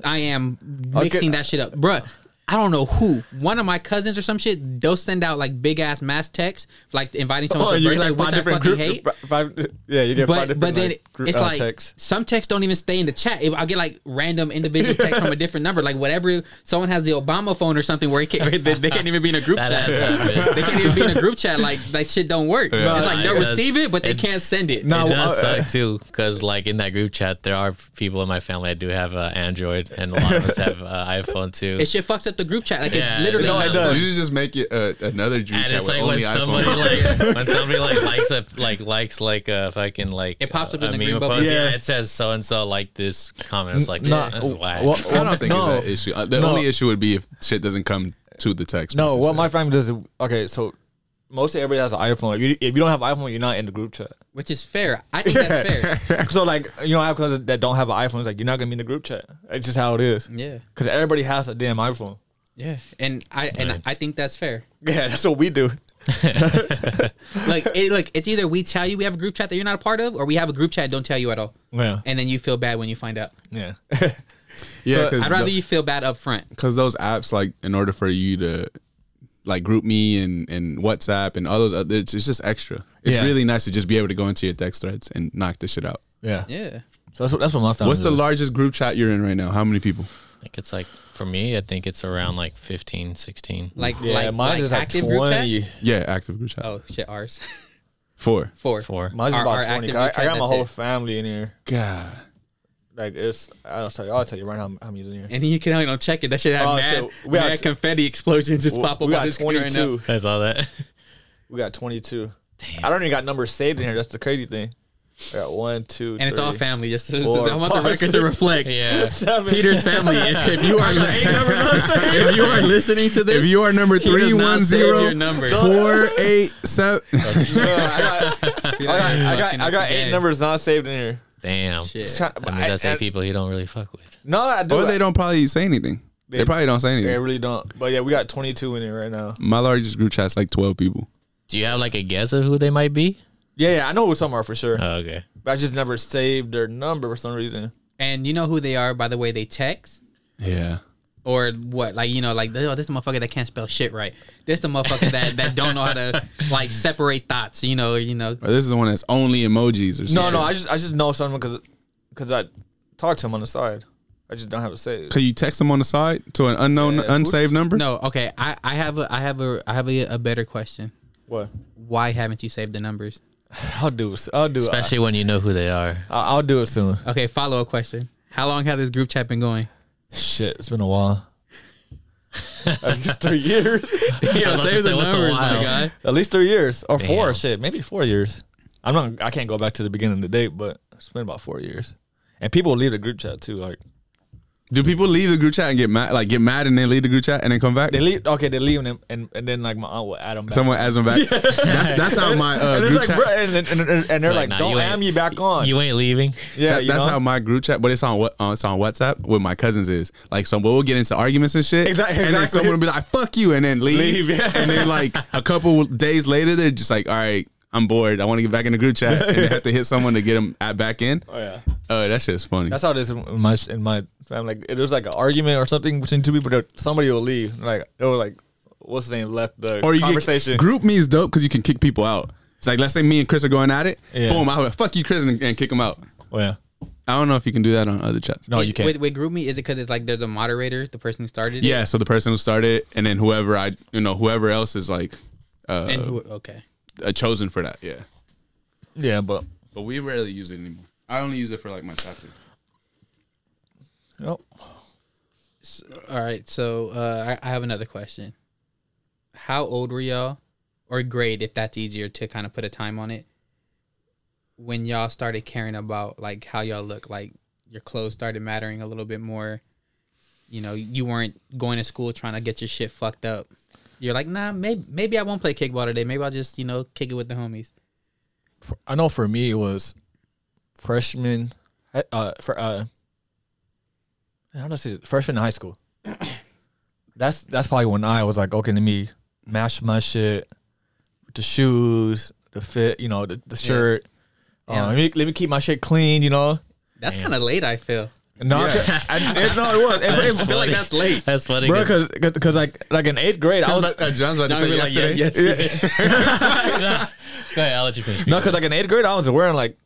I am mixing that shit up. Bruh, I don't know who. One of my cousins or some shit, they'll send out like big ass mass texts, like inviting someone Oh, to a you birthday, get like which five I different fucking group, hate. five, yeah, you get five But different but then like, group, it's uh, like texts. some texts don't even stay in the chat. If I get like random individual texts from a different number, like whatever. Someone has the Obama phone or something where, it can't, they, they can't even be in a group That chat. has. They can't even be in a group chat. Like that shit don't work. it's like they'll it does. receive it, but they It- can't send it. No, It does uh, suck too, because like in that group chat, there are people in my family that do have uh, Android, and a lot of us have uh, iPhone too. It shit fucks up the group chat. Like Yeah, it literally. No, it not does. You should just make it uh, another group and chat it's with like only when iPhone. somebody like when somebody like likes a like likes like a fucking like It pops up a in the meme green bubble. post. Yeah. Yeah. it says so and so like this comment. It's like No, that's whack. well, I don't think no, it's that issue. Uh, The No. only issue would be if shit doesn't come to the text. No, message what my family does. is- Okay, so mostly everybody has an iPhone. If you, if you don't have an iPhone, you're not in the group chat. Which is fair. I think that's fair. so like you know, I have cousins that don't have an iPhone. It's like you're not gonna be in the group chat. It's just how it is. Yeah. Because everybody has a damn iPhone. Yeah. And I and Right. I think that's fair. Yeah, that's what we do. Like it, look, it's either we tell you we have a group chat that you're not a part of, or we have a group chat don't tell you at all, Yeah, and then you feel bad when you find out. yeah. Yeah, I'd rather because you feel bad up front. those apps, like, in order for you to like GroupMe and and WhatsApp and all those, other, it's, it's just extra. It's Yeah. really nice to just be able to go into your text threads and knock this shit out. yeah. Yeah. So that's what that's what my family. What's the does. largest group chat you're in right now? How many people? I think it's like for me, I think it's around like 15, 16. Like Yeah, like, mine like is like active group chat. twenty. Yeah, active group chat. Oh shit, ours Four. four. Four. Mine's Our- about our twenty. active I, I got my whole it. family in here. God. Like it's. I'll tell you. I'll tell you right now how, how many is in here. And you can you know check it. That should have Oh, mad, shit. We got mad t- confetti explosions just pop up we got the screen right now. twenty-two. I saw that. We got twenty-two. I don't even got numbers saved in here. That's the crazy thing. I got one, two, And it's all family. Just, just four, I want the five, record to reflect. yeah. seven. Peter's family. If, if you are if you are listening to this, If you are number he does three not one save zero your number. four eight seven. No, I got, I got, I got, I got eight game. numbers not saved in here. Damn. Shit. Try- That means that's I- eight people you don't really fuck with. No, I do. Or they don't probably say anything. They, They- probably don't say anything. They really don't. But yeah, we got 22 in here right now. My largest group chat's like twelve people. Do you have like a guess of who they might be? Yeah, yeah, I know who some are for sure. Oh, okay. But I just never saved their number for some reason. And you know who they are by the way they text Yeah. or what? Like you know, like oh, this the motherfucker that can't spell shit right. This the motherfucker that that don't know how to like separate thoughts. You know, you know. Or this is the one that's only emojis or something. No, no, I just I just know someone because because I talked to him on the side. I just don't have it saved. Can you text them on the side to an unknown, Yeah, unsaved number? No, okay. I I have a I have a I have a, a better question. What? Why haven't you saved the numbers? I'll do it. I'll do it. Especially when you know who they are. I'll, I'll do it soon. Okay, follow up question. How long has this group chat been going? Shit, it's been a while. At least three years. Yeah, about to save say, the what's numbers, my guy. At least three years or four. Shit, maybe four years. I'm not. I can't go back to the beginning of the date, but it's been about four years. And people leave the group chat too. Like Do people leave the group chat and get mad, like get mad and then leave the group chat and then come back? they leave. Okay, they leave and and, and then like my aunt will add them. Back. Someone adds them back. That's that's how my uh, and, group like, chat. bro, and, and, and, and they're like, nah, "Don't you add me back on." You ain't leaving. yeah, That- that's know? how my group chat, but it's on what uh, it's on WhatsApp with my cousins is like some we'll get into arguments and shit, Exactly. and then exactly. someone will be like "fuck you" and then leave, Leave, yeah. and then like a couple days later they're just like, "all right, I'm bored, I want to get back in the group chat," and they have to hit someone to get them at back in. Oh yeah, Oh, that shit's funny. that's how it is in my in my family. Like, it was like an argument or something between two people. That somebody will leave. Like they were like, "What's his name?" Left the or you conversation. Get, GroupMe is dope because you can kick people out. It's like let's say me and Chris are going at it. Yeah. Boom, I would fuck you, Chris, and, and kick them out. oh yeah, I don't know if you can do that on other chats. no, you can't. With, with GroupMe, is it because it's like there's a moderator, the person who started it? Yeah, so the person who started, and then whoever I, you know, whoever else is like, uh, And who? Okay. Uh, chosen for that. Yeah, yeah, but but we rarely use it anymore. I only use it for like my tactic. oh, All right. So uh, I, I have another question. How old were y'all, or grade, if that's easier to kind of put a time on it, when y'all started caring about like how y'all look, like your clothes started mattering a little bit more. You know, you weren't going to school trying to get your shit fucked up. You're like, nah, maybe maybe I won't play kickball today. Maybe I'll just you know kick it with the homies. for, I know for me it was freshman. Uh, for uh, I don't know, if it's freshman in high school. that's that's probably when I was like, okay, to me mash my shit, the shoes, the fit, you know, the, the shirt. Yeah. Uh, let me let me keep my shit clean, you know. That's kind of late. I feel. No, Yeah. I, it, no, it was. It, That's it, I feel like that's late. That's funny. bro, 'cause- because because like like in eighth grade, I was uh, John's about to Not say really like, yeah, yesterday. yes, Go ahead, I'll let you finish. no, because like in eighth grade, I was wearing like.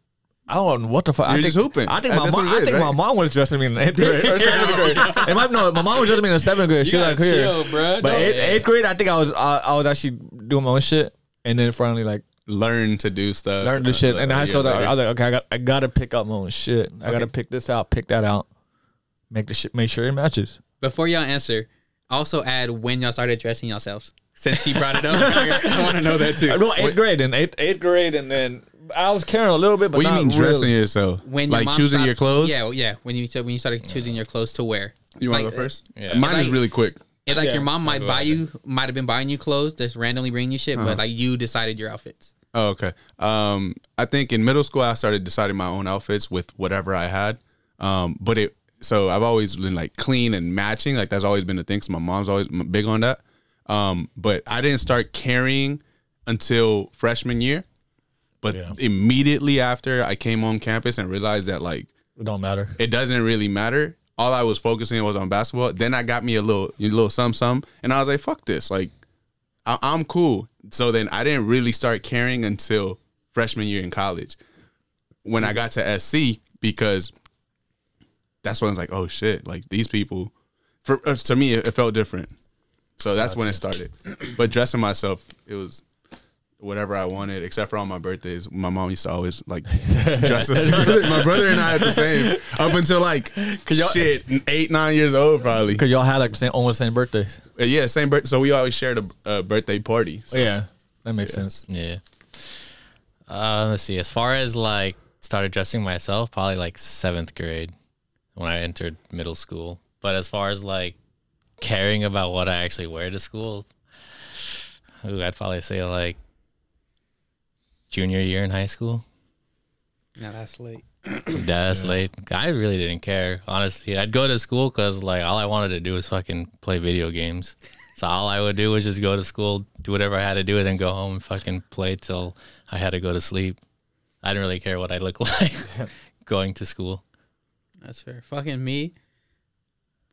I don't know what the fuck. You're think, just hooping. I think my mom. what it I think right? my mom was dressing me in eighth grade or seventh grade. It might no. My mom was dressing me in seventh grade. She like here. bro. But eighth, eighth grade, I think I was I, I was actually doing my own shit, and then finally like Learn to do stuff. learned the shit. Uh, And in high a school, I was like, okay, I got I gotta pick up my own shit. I gotta pick this out, pick that out, make the shit, make sure it matches. Before y'all answer, also add when y'all started dressing yourselves. Since he brought it up, I want to know that too. I know eighth grade and eighth eighth grade, and then I was caring a little bit, but What do you mean dressing really. yourself? When your like mom choosing stopped- your clothes? Yeah, yeah. When you said when you started choosing your clothes to wear. You want to Like, go first? Yeah. Mine is really quick. It's like Yeah. your mom might buy you, might have been buying you clothes, just randomly bringing you shit, Uh-huh. but like you decided your outfits. Oh, okay. Um, I think in middle school I started deciding my own outfits with whatever I had. Um, but it so I've always been like clean and matching. Like that's always been the thing. So my mom's always big on that. Um, but I didn't start carrying until freshman year. But Yeah. immediately after I came on campus and realized that like It don't matter. it doesn't really matter. All I was focusing was on basketball. Then I got me a little, a little some some, and I was like, "Fuck this!" Like, I, I'm cool. So then I didn't really start caring until freshman year in college, when I got to SC because that's when I was like, "Oh shit!" Like these people, for uh, to me, it, it felt different. So that's when it started. But dressing myself, it was whatever I wanted, except for on my birthdays. My mom used to always like dress us together. My brother and I are the same up until like y'all- shit eight nine years old probably. Cause y'all had like the same, almost same birthdays. Uh, Yeah, same birthday. So we always shared a, a birthday party. So, Yeah, that makes sense. Yeah. Uh, let's see. As far as like started dressing myself, probably like seventh grade when I entered middle school. But as far as like caring about what I actually wear to school, ooh, I'd probably say like junior year in high school. Now that's late. That's late. I really didn't care, honestly. I'd go to school because like all I wanted to do was fucking play video games. So all I would do was just go to school, do whatever I had to do, and then go home and fucking play till I had to go to sleep. I didn't really care what I looked like going to school. That's fair. Fucking me,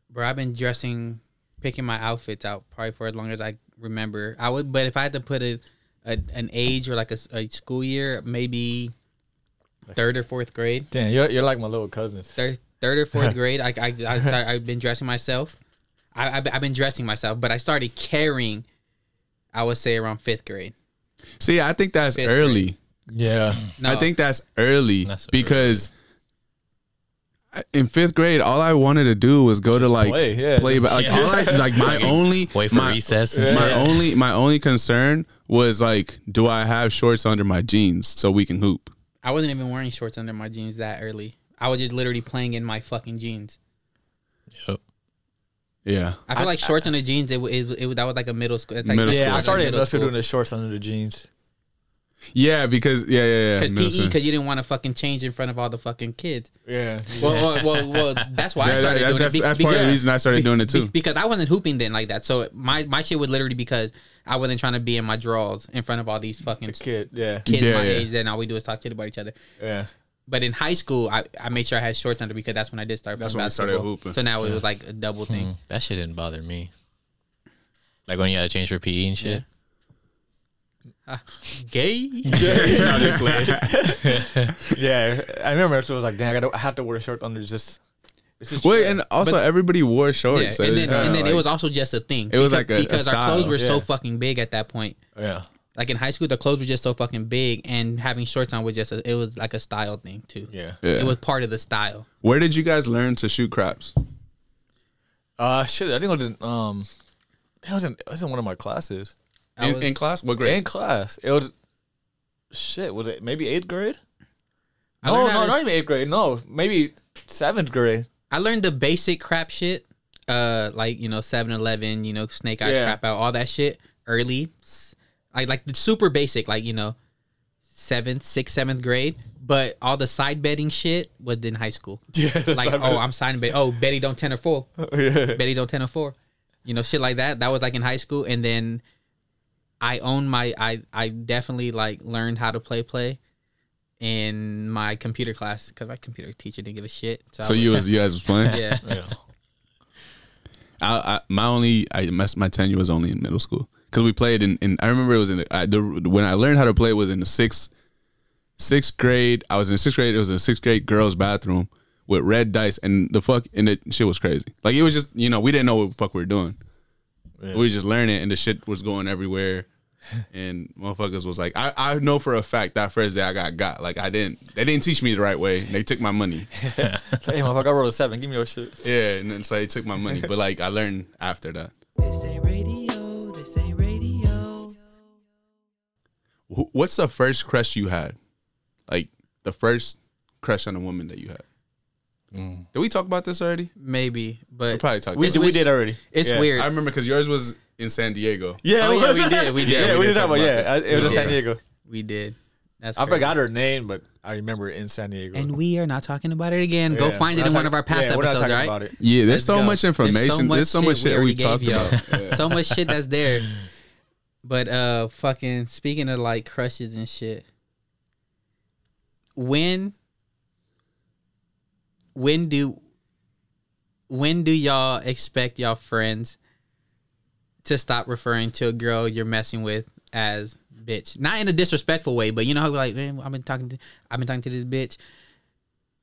bro. I've been dressing, picking my outfits out probably for as long as I remember. I would, but if I had to put a, a an age or like a school year, maybe third or fourth grade. Damn, you're you're like my little cousins. Third, third or fourth grade. I, I, I, I've been dressing myself. I, I've, I've been dressing myself, but I started caring. I would say around fifth grade. See, I think that's Fifth early. Yeah, No, I think that's early That's because in fifth grade, all I wanted to do was go to like play, yeah, play. just- Like all I like my only Wait for my, recess and My shit. only my only concern was like, do I have shorts under my jeans so we can hoop? I wasn't even wearing shorts under my jeans that early. I was just literally playing in my fucking jeans. Yep. Yeah, I feel like shorts under jeans. It, wa- it, it, that was like a middle school. It's like Middle yeah. school. I started in middle middle school school. doing the shorts under the jeans. Yeah, because yeah, yeah, yeah. Cause PE, because you didn't want to fucking change in front of all the fucking kids. Yeah, Well, well, well, well that's why Yeah, I started that's, doing that's, it. be- that's part of the reason I started doing it be- too. because I wasn't hooping then like that. So my my shit would literally because I wasn't trying to be in my drawers in front of all these fucking kid. Yeah, kids Yeah, my yeah. age. Then all we do is talk shit about each other. yeah. But in high school, I, I made sure I had shorts under because that's when I did start. That's playing when we started hooping. So now it was like a double thing. Mm, that shit didn't bother me. Like when you had to change for PE and shit. Gay. Yeah, I remember it was like, damn, I, gotta, I have to wear a shirt under just. It's just Wait, and also everybody wore shorts. Yeah, so and then, and then like- it was also just a thing. It was because, like a- a because our clothes style. were so fucking big at that point. yeah. Like in high school, the clothes were just so fucking big, and having shorts on was just a, it was like a style thing too. Yeah. Yeah. It was part of the style. Where did you guys learn to shoot craps? Uh, shit. I think it was in, um, it was in, it was in one of my classes. In, was- in class? What grade? In class, it was. Shit, was it maybe eighth grade? I No, no, to- not even eighth grade. No, maybe seventh grade. I learned the basic crap shit, uh, like you know 7-Eleven, you know Snake Eyes Yeah. crap out, all that shit early, like like the super basic, like you know seventh, sixth, seventh grade. But all the side betting shit was in high school. Yeah, Like oh, I'm signing bet. Oh, Betty don't ten or four. yeah. Betty don't ten or four. You know shit like that. That was like in high school, and then I owned my. I I definitely like learned how to play play. In my computer class, because my computer teacher didn't give a shit. I So was- you was you guys was playing? yeah. yeah. I, I my only I my, my tenure was only in middle school because we played in, in I remember it was in the, I, the when I learned how to play was in the sixth sixth grade. I was in sixth grade. It was in sixth grade girls' bathroom with red dice and the fuck and the shit was crazy. Like it was just you know we didn't know what the fuck we were doing. Yeah. We were just learning and the shit was going everywhere. And motherfuckers was like, I, I know for a fact that first day I got got. Like I didn't, they didn't teach me the right way. They took my money. So, hey, motherfucker, I rolled a seven. Give me your shit. Yeah, and then so they took my money. But like I learned after that. This ain't radio, this ain't radio. What's the first crush you had? Like the first crush on a woman that you had? Mm. Did we talk about this already? maybe, We but probably talked. We, about did- it. we did already. it's Yeah. weird. I remember because yours was in San Diego. Yeah, Oh, yeah, we did, we did. Yeah, Yeah, we we did did talk about. talk Yeah, about I- this. it was in Yeah. San Diego. we did. That's I crazy. forgot her name, but I remember it in San Diego. And we are not talking about it again. Go find it in not one of our past yeah, we're not episodes, right? about it. Yeah, there's Let's so go. much information. There's so much shit, we already talked gave y'all. about. Yeah. so much shit that's there. But uh fucking speaking of like crushes and shit. When when do when do y'all expect y'all friends to stop referring to a girl you're messing with as bitch? Not in a disrespectful way, but you know how like, man, I've been talking to I've been talking to this bitch.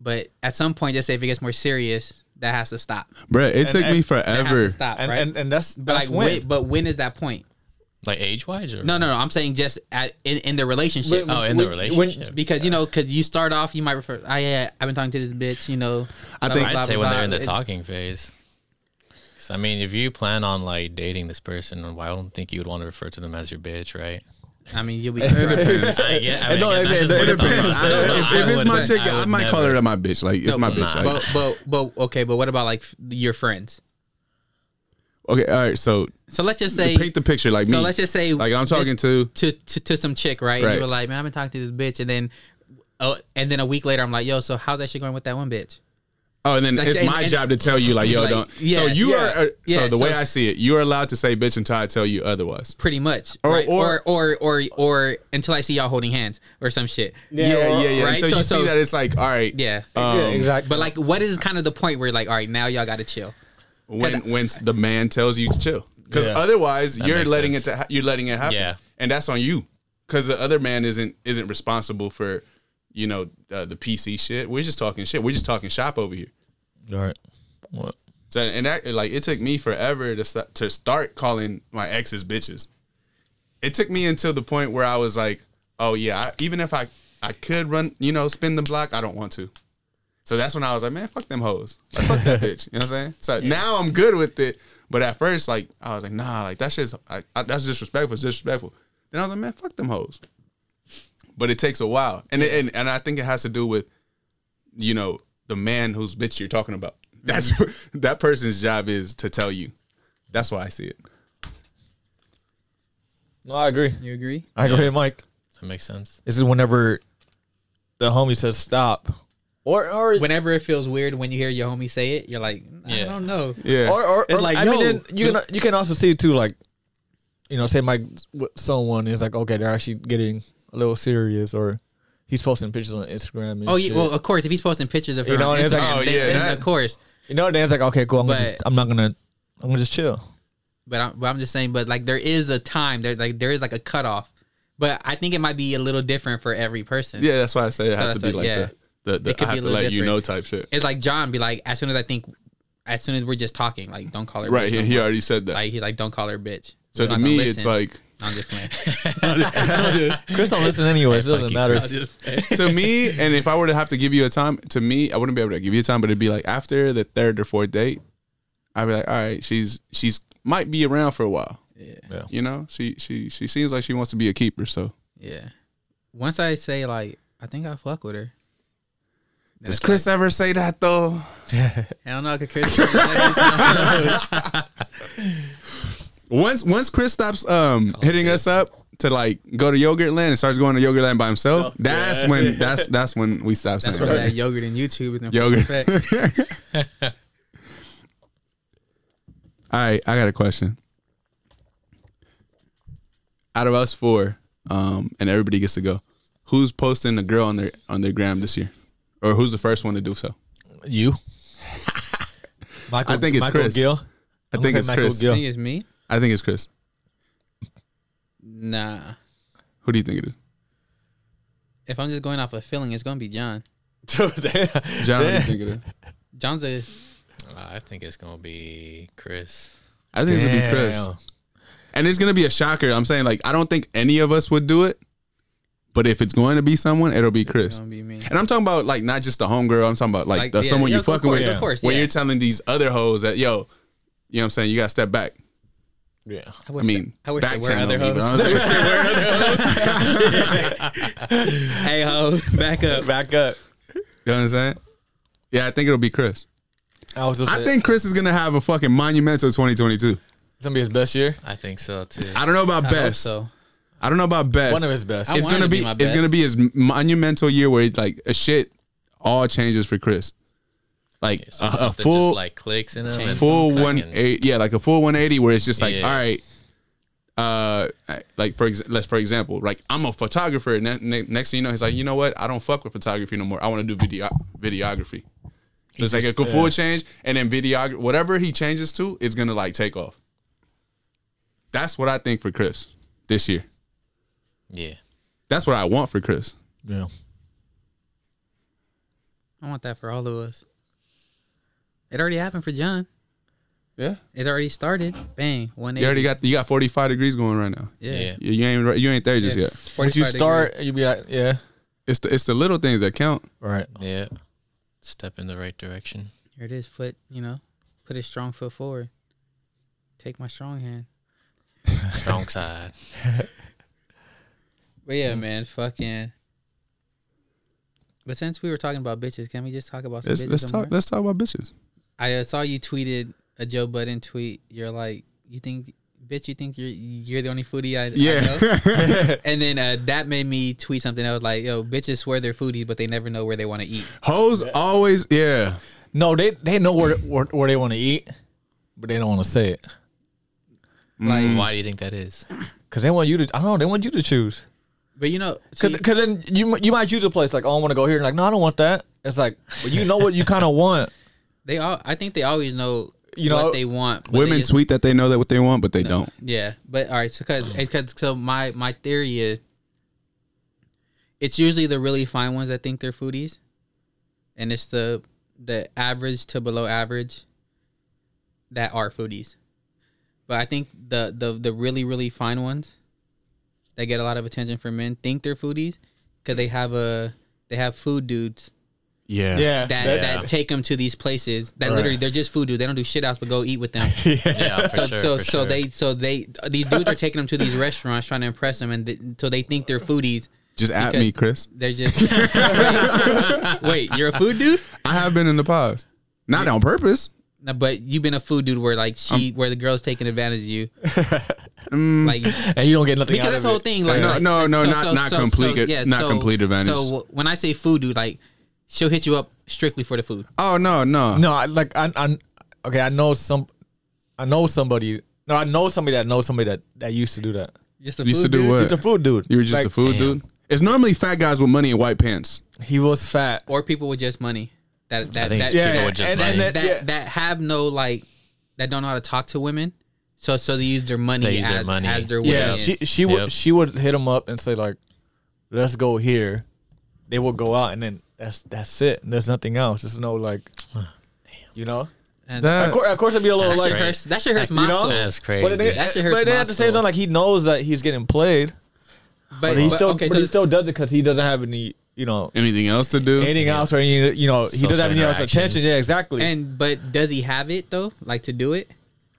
But at some point, just say if it gets more serious, that has to stop. Bruh, it took and- me That forever. to stop, and, right? and and that's but that's like, when. wait, but when is that point? Like age wise or No, no, no. I'm saying just at in, in the relationship. Oh, in the When- relationship. because you know, because you start off, you might refer. Oh yeah, I've been talking to this bitch. You know, I blah, think- blah, I'd say blah, when blah. they're in the It- talking phase. 'Cause, I mean, if you plan on like dating this person, well, I don't think you would want to refer to them as your bitch, right? I mean, you'll be surprised. I get, I It don't- it- it depends. saying. I- I if, if it's my chick, I I, would might call never. her my bitch. Like it's my but, bitch. Like, but but but okay, but what about like your friends? okay, all right. So So let's just say. paint the picture like so me. let's just say. like I'm talking to. to, to to some chick, right? Right. You were like, man, I've been talking to this bitch, and then, oh, and then a week later, I'm like, yo, so how's that shit going with that one bitch? Oh, and then Like, it's and- my and- job to tell you, like, yo, Like, don't. yeah, so you yeah, are. Uh, yeah, so the way I see it, you are allowed to say bitch until I tell you otherwise. Pretty much, Or- right? or- or, or or or until I see y'all holding hands or some shit. Yeah, yeah, yeah. Right? Until So- you so- see that it's like, all right, Yeah. Um, yeah, exactly. But like, what is kind of the point where like, all right, now y'all got to chill? when when the man tells you to chill, because Yeah. otherwise you're letting sense. it to ha- you're letting it happen. Yeah. and that's on you, because the other man isn't isn't responsible for, you know, uh, the PC shit. We're just talking shit. We're just talking shop over here. All right. What? So and that like it took me forever to st- to start calling my exes bitches. It took me until the point where I was like, oh yeah, I, even if I I could run, you know, spin the block, I don't want to. So that's when I was like, man, fuck them hoes, like, fuck that bitch. You know what I'm saying? So now I'm good with it. But at first, like I was like, nah, like that shit's I, I, that's disrespectful. It's disrespectful. Then I was like, man, fuck them hoes. But it takes a while, and it, and and I think it has to do with, you know, the man whose bitch you're talking about. That's that person's job is to tell you. That's why I see it. No, I agree. You agree? I agree, Mike. That makes sense. This is whenever the homie says stop, or or Whenever it feels weird when you hear your homie say it, you're like, I Yeah. don't know. Yeah. or, or, It's or like, I yo, then you can you can also see too, like, you know, say Mike, with someone is like, okay, they're actually getting a little serious, or he's posting pictures on Instagram. And Oh shit. yeah, well of course if he's posting pictures of her You know, on it's like- Instagram, Oh, then, yeah, then that- of course. you know, then it's like, okay, cool. I'm gonna just, I'm not gonna, I'm gonna just chill. But I'm, but I'm just saying, but like there is a time there, like there is like a cutoff. But I think it might be a little different for every person. yeah, that's why I say it has to be like what- yeah. the the, the It could I have to let you know type shit. It's like John be like, as soon as I think, as soon as we're just talking, like don't call her Right. bitch He, he already said that. like he's like don't call her bitch. so We're to me, it's listen. like No, I'm just playing. Chris don't listen anyways. It doesn't matter. to me, and if I were to have to give you a time, to me, I wouldn't be able to give you a time, but it'd be like after the third or fourth date, I'd be like, all right, she's she's might be around for a while. Yeah, Yeah. You know, she she she seems like she wants to be a keeper. So yeah. Once I say like, I think I fuck with her. does it's Chris ever say that though? Like, I don't know. Cause Chris, Chris Once once Chris stops um hitting us up to like go to Yogurtland and starts going to Yogurtland by himself, that's when that's that's when we stop saying that's why that. that yogurt and YouTube is in full Yogurt. All right, I got a question. Out of us four, um, and everybody gets to go. Who's posting a girl on their on their gram this year, or who's the first one to do so? You. Michael, I think it's Michael Chris. Gill. I I'm think it's Michael Chris. I Gill. think it's me. I think it's Chris. Nah. Who do you think it is? If I'm just going off a feeling, it's gonna be John. John, who do you think it is? John's a Uh, I think it's gonna be Chris. I think it's gonna be Chris. And it's gonna be a shocker. I'm saying like I don't think any of us would do it, but if it's going to be someone, it'll be Chris. gonna be me. And I'm talking about like not just the homegirl. I'm talking about like, Like, the, yeah, someone yeah, you of fucking course, with. of course, When you're telling these other hoes that yo, you know what I'm saying, you gotta step back. Yeah. I, I wish mean, I wish back there were channel other me, hoes. Was hey hoes, back up. Back up. You know what I'm saying? Yeah, I think it'll be Chris. I was just. I think Chris is gonna have a fucking monumental 2022. it's gonna be his best year. I think so too. I don't know about I hope best. so. I don't know about best. One of his best. I it's gonna to be be, my it's gonna be his monumental year where like a shit all changes for Chris. Like So a, a full just like clicks in him. and full fucking- one eight yeah like a full 180 where it's just like Yeah. all right uh like for ex- let's for example like i'm a photographer and then ne- next thing you know he's like you know what i don't fuck with photography no more i want to do video videography so it's like a full change and then videography whatever he changes to is gonna like take off that's what i think for chris this year Yeah. that's what i want for chris Yeah. I want that for all of us. It already happened for John. yeah It already started. Bang. One you already got you got 45 degrees going right now Yeah. Yeah. you, you ain't you ain't there just Yeah, yet 45 Once you start, you be like, yeah. it's the it's the little things that count Right. Yeah. Step in the right direction. Here it is. Foot, you know, put a strong foot forward. Take my strong hand. Strong side. But yeah, man, fucking. But since we were talking about bitches, can we just talk about some let's, bitches? let's some talk more? let's talk about bitches I uh, saw you tweeted a Joe Budden tweet. You're like, you think, bitch, you think you're you're the only foodie I, I know? yeah And then uh, that made me tweet something. I was like, yo, bitches swear they're foodies, but they never know where they want to eat. Hoes always, yeah. No, they they know where where, where they want to eat, but they don't want to say it Like, Why do you think that is? because they want you to. I don't know. They want you to choose. but you know, see, Because then you you might choose a place like, oh, I want to go here. And like, no, I don't want that. It's like, but you know what you kind of want. They all, I think they always know, You know what they want. but they Women just- tweet that they know that what they want, but they don't. Yeah, but all right, so cause, cause so my my theory is, it's usually the really fine ones that think they're foodies, and it's the the average to below average that are foodies. But I think the the the really really fine ones that get a lot of attention from men think they're foodies because they have a they have food dudes Yeah. Yeah, that Yeah. that take them to these places that Right. literally they're just food dudes. They don't do shit else but go eat with them. Yeah, for so sure. so for so sure. they so they these dudes are taking them to these restaurants trying to impress them and th- so they think they're foodies. Just at Because- me, Chris. They're just wait, you're a food dude, I have been in the past. Not on purpose. no, but you've been a food dude where like she Um, where the girl's taking advantage of you, Mm. like and you don't get nothing because out that's of the whole it. thing. Like, No, like- no, like, no, not- not complete- yeah, not complete advantage. So when I say food dude, like she'll hit you up strictly for the food. Oh no, no. No, I, like I, I, okay, I know some, I know somebody. No, I know somebody that knows somebody that that used to do that. Just a You used food to do dude, what? Just a food dude. You were just Like, a food Damn. dude. It's normally fat guys with money and white pants. He was fat. or people with just money that that think that, it's Yeah, people yeah, with just and- money. and that, that- yeah. that have no like that don't know how to talk to women. So so they use their money, They use as, their money. as their way. Yeah, in. she she would Yep. she would hit him up and say like, "Let's go here." They would go out and then that's that's it. There's nothing else. There's no like, you know. And That- Of course, of course, it'd be a little like, that, right. shit hurts, that shit hurts my You know? soul. That's crazy. but, then, That shit hurts but then my at the same time, like he knows that he's getting played, but, he still okay, but so he still does it because he doesn't have any you know Anything else to do? anything else or any you know he Social doesn't have any else attention. Yeah, exactly. and but does he have it though, like to do it,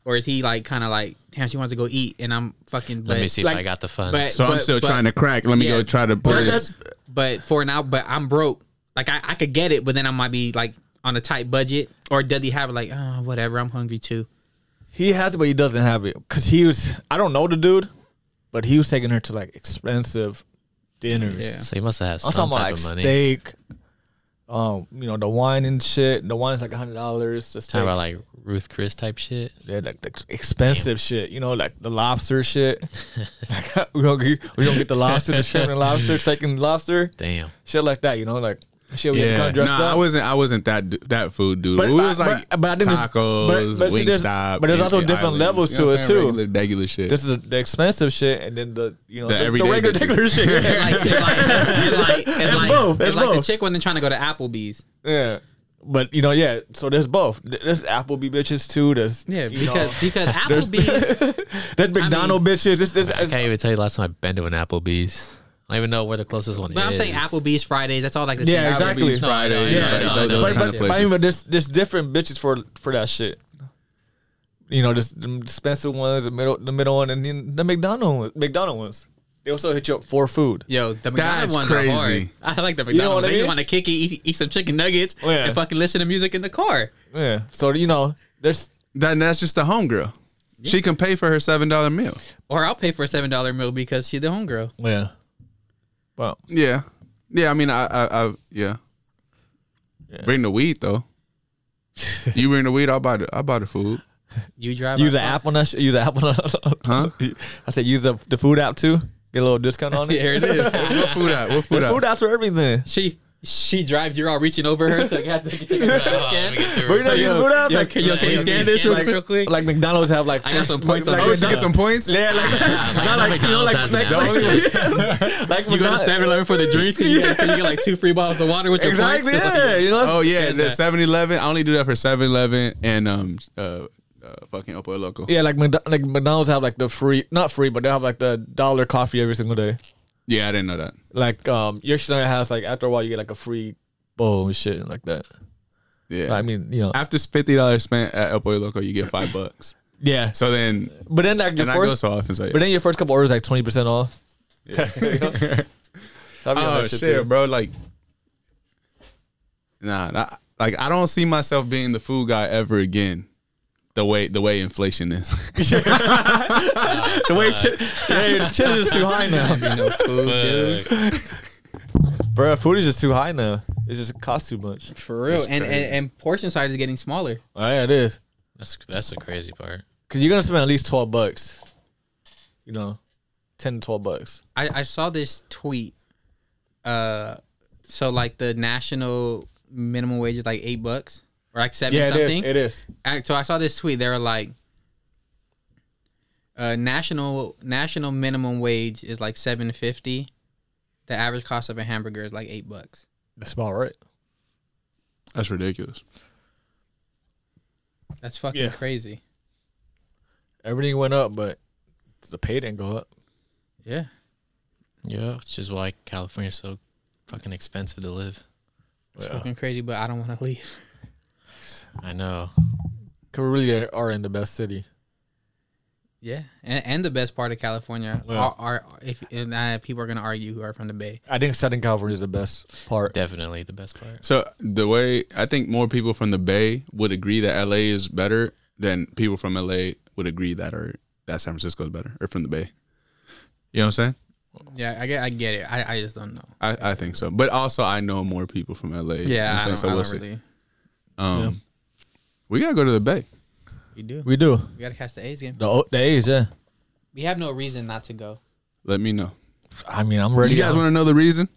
or is he like kind of like, damn, she wants to go eat, and I'm fucking. But, Let me see if I got the funds. but- so I'm still but- trying to crack. Let me yeah. go try to put this. but for now, but I'm broke. Like I, I could get it, but then I might be like on a tight budget, or does he have it? Like, oh, whatever, I'm hungry too. He has it, but he doesn't have it because he was. I don't know the dude, but he was taking her to like expensive dinners. Yeah. so he must have had I'm some talking about type like of money. steak. Um, you know the wine and shit. The wine's like a hundred dollars. The steak, Talking about like Ruth Chris type shit. yeah, like the ex- expensive shit. You know, like the lobster shit. we don't get, we don't get the lobster, the shrimp and lobster, steak and lobster, Damn. shit like that. You know, like shit. We yeah, yeah, kind of dressed nah, up. I wasn't. I wasn't that that food dude. But- it was like but- but I think there's- tacos, but- but see, there's- but there's also different islands, levels you know to it, I'm too. Regular, regular shit. this is the expensive shit, and then the you know The the, the, regular, regular shit. It's like, it's like, it's like, it's like, both, it's it's like the both. chick wasn't trying to go to Applebee's. Yeah. But you know, yeah. So there's both. There's Applebee bitches too. There's Yeah, because know, because there's- Applebee's. there's McDonald bitches. It's, it's, I can't even tell you the last time I've been to an Applebee's. I don't even know where the closest one But is. I'm saying Applebee's Fridays. That's all like the Yeah, same. exactly. Applebee's Applebee's Fridays, No, yeah, no, like no, those- those but, kind but, of but I places. mean, but there's there's different bitches for for that shit. You know, there's the expensive ones, the middle the middle one, and then the McDonald one- McDonald ones. they also hit you up for food. Yo, the That's McDonald's ones are hard. crazy. I like the You know McDonald's. what I Then you mean? want to kick it, eat, eat some chicken nuggets, Oh, yeah. and fucking listen to music in the car. Yeah. So you know, there's That that's just the homegirl. She can pay for her seven dollar meal. Or I'll pay for a seven dollar meal because she's the homegirl. yeah. Well, Yeah, yeah. I mean, I, I, I yeah. Bring the weed though. you bring the weed, I'll buy the, I'll buy the food. You drive. use the an app on that. sh- Use an app on that. Huh? I said use the the food app too. Get a little discount on it. Here it is. what food at? What food The at? food apps for everything. she she drives. You're all reaching over her to get to get the Oh, scan. let me get through Bring it. that Yo, food app. yo, like, can, yo, can you Like, scan can this you real, scan real quick? like McDonald's have like. I got some points on Oh, my to get some points. Yeah, like not like you know, like McDonald's like, like, like You go to McDonald's- 7 Eleven for the drinks. Can you, get, can you get like two free bottles of water with your Exactly. points? Yeah, you know. Oh yeah, Scan the 7-Eleven. I only do that for 7-Eleven and um uh, uh fucking Pollo Loco. Yeah, like McDo- like McDonald's have like the free, not free, but they have like the dollar coffee every single day. Yeah, I didn't know that. Like um, your shit has like after a while you get like a free bowl and shit like that. Yeah, I mean, you know, after fifty dollars spent at El Pollo Loco, you get five bucks. yeah. So then, But then like your and first, often. So yeah. but then your first couple orders like twenty percent off. I'll be on oh shit, too. bro! Like, nah, nah, like I don't see myself being the food guy ever again. The way the way inflation is. The way shit, yeah, the shit is just too high now, You know, food, dude. bro. Food is just too high now. It just costs too much. For real. That's And, and crazy. and portion size is getting smaller. Oh, yeah, it is. That's that's the crazy part. Cause you're gonna spend at least twelve bucks. You know, ten to twelve bucks. I, I saw this tweet. Uh, so like the national minimum wage is like eight bucks or like seven Yeah, it is. something. It is. Act- So I saw this tweet. They were like, uh, national national minimum wage is like seven fifty. The average cost of a hamburger is like eight bucks. That's about right. That's ridiculous. That's fucking Yeah. crazy. Everything went up, but the pay didn't go up. Yeah. Yeah, which is why California's so fucking expensive to live. It's fucking crazy, but I don't want to leave. I know. Cause we really are in the best city. Yeah, and, and the best part of California Yeah. are, are if and, uh, people are gonna argue who are from the Bay. I think Southern California is the best part. Definitely the best part. So the way I think more people from the Bay would agree that LA is better than people from LA would agree that or that San Francisco is better or from the Bay. You know what I'm saying? Yeah, I get, I get it. I, I just don't know. I, I think so. But also I know more people from LA. You know Yeah, I I'm don't, so I we'll don't see. really. Um, Yeah. We gotta go to the Bay. We do. We do. We gotta catch the A's game. The o- the A's, yeah. We have no reason not to go. Let me know. I mean, I'm ready. You guys want to know the reason?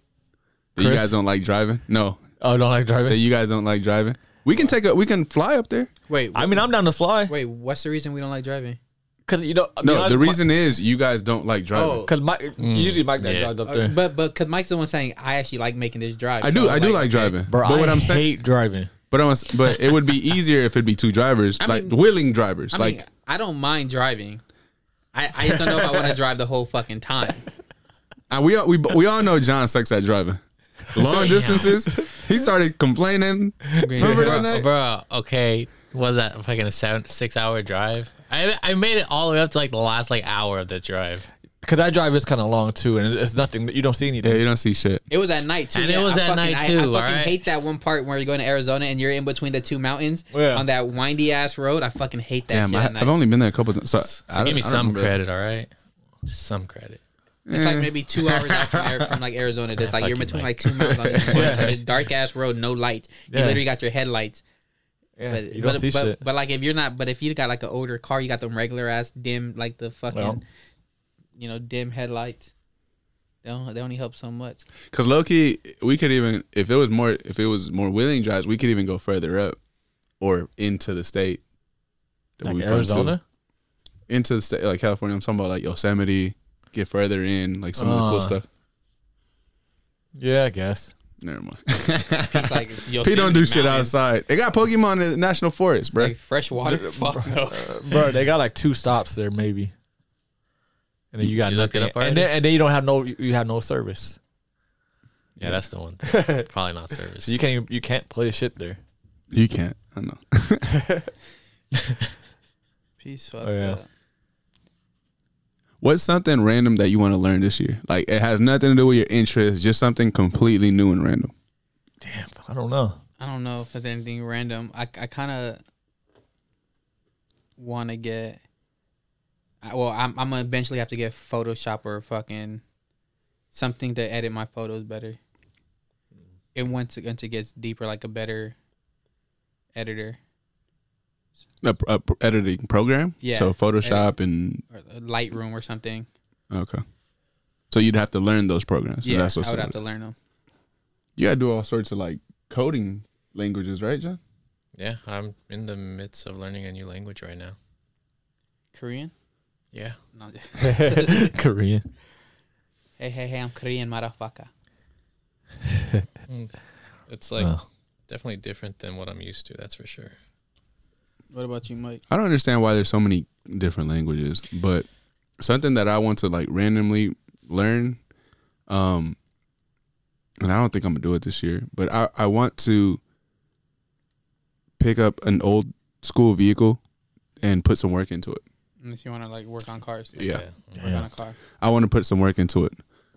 That you Chris? guys don't like driving? No, Oh, don't like driving. that you guys don't like driving. We can take a. We can fly up there. Wait, I mean, I'm down to fly. wait. What's the reason we don't like driving? Cause you know, I mean, No, I- the my- reason is you guys don't like driving. Oh. Cause Mike, usually Mike that yeah. drives up Uh, there. but but because Mike's the one saying I actually like making this drive. I do. so, I do like driving. Bro, but I what I'm saying, hate driving. But I'm, but it would be easier if it'd be two drivers, I like mean- willing drivers. I like mean, I don't mind driving. I, I just don't know if I want to drive the whole fucking time. uh, we all, we we all know John sucks at driving. Long distances. He started complaining. Remember that night? bro, okay. Was that fucking a seven six hour drive? I I made it all the way up to like the last like hour of the drive. Cause that drive is kind of long too, and it's nothing. You don't see anything. Yeah, you don't see shit. It was at night too. And it was I at fucking- night, I- I, fucking alright? hate that one part where you're going to Arizona and you're in between the two mountains oh, Yeah. on that windy ass road. I fucking hate that Damn, shit I, at night. I've only been there a couple times. So, So I give me I some remember. credit, all right? Some credit. It's like eh. maybe two hours out from, from like Arizona. There's like you're you, between Mike. like two mountains on each one. It's like dark ass road, no lights. You Yeah. literally got your headlights. Yeah, But, you don't but, see but, shit. but like if you're not, but if you got like an older car, you got them regular ass dim, like the fucking, Well. You know, dim headlights. They don't, they only help so much. Cause low key, we could even if it was more if it was more willing drives, we could even go further up or into the state. that like we from, too. Arizona. into the state like California. I'm talking about like Yosemite. Get further in, like some of the cool Uh. stuff. Yeah, I guess. Never mind. It's like He don't do shit outside. They got Pokemon in the national forest, bro. Like fresh water. Fuck no. bro. They got like two stops there, maybe. And then you got You looked it nothing. up already? and then and then you don't have no you have no service. Yeah, that's the one thing. Probably not service. So you can't even, you can't play shit there. you can't. I know. Peace. Fuck Oh, yeah. that. What's something random that you want to learn this year? Like it has nothing to do with your interests, just something completely new and random. Damn, I don't know. I don't know if it's anything random. I I kind of want to get. I- Well, I'm I'm gonna eventually have to get Photoshop or fucking something to edit my photos better. It once once it gets deeper, like a better editor A, a editing program. Yeah, So Photoshop and or Lightroom or something. okay. So you'd have to learn those programs. So yeah, that's what's I would up. have to learn them. You gotta do all sorts of like coding languages, right, John? Yeah, I'm in the midst of learning a new language right now. Korean? Yeah. No. Korean. hey, hey, hey! I'm Korean, motherfucker. It's like Oh. definitely different than what I'm used to, that's for sure. What about you, Mike? I don't understand why there's so many different languages, but something that I want to like randomly learn, um, and I don't think I'm gonna do it this year, but I, I want to pick up an old school vehicle and put some work into it. Unless you want to like work on cars. Yeah. Work on a car. I want to put some work into it.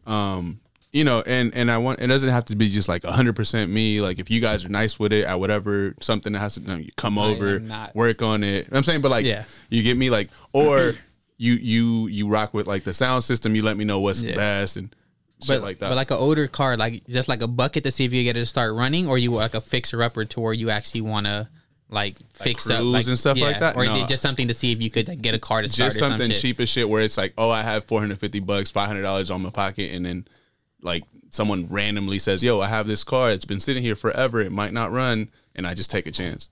Um, you know, and and I want it doesn't have to be just like 100% me. Like if you guys are nice with it at whatever something that has to you know, you come I over, not. work on it. I'm saying, but like Yeah. you get me like or you you you rock with like the sound system. You let me know what's Yeah. best and shit but, like that. But like an older car, like just like a bucket to see if you get it to start running, or you like a fixer upper to where you actually want to like fix up like, and stuff like that? or No. just something to see if you could like, get a car to start just some something shit. cheap as shit where it's like, oh, I have 450 bucks, 500 dollars on my pocket, and then like someone randomly says, yo, I have this car. It's been sitting here forever. It might not run, and I just take a chance.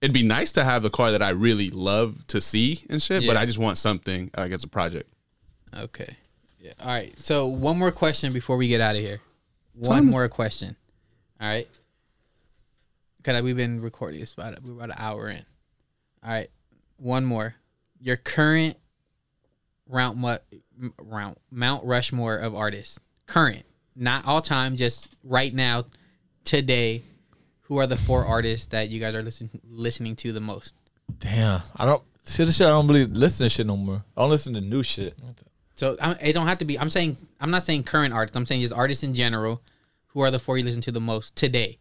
It'd be nice to have a car that I really love to see and shit, but I just want something like it's a project. Okay. Yeah. All right. So one more question before we get out of here. One more question. All right. Cause we've been recording this about we're about an hour in. All right. One more. Your current round what round Mount Rushmore of artists. Current, not all time, just right now, today. Who are the four artists that you guys are listen, listening to the most? Damn, I don't see the shit. I don't believe listen to shit no more. I don't listen to new shit. So I, it don't have to be. I'm saying I'm not saying current artists. I'm saying just artists in general. Who are the four you listen to the most today?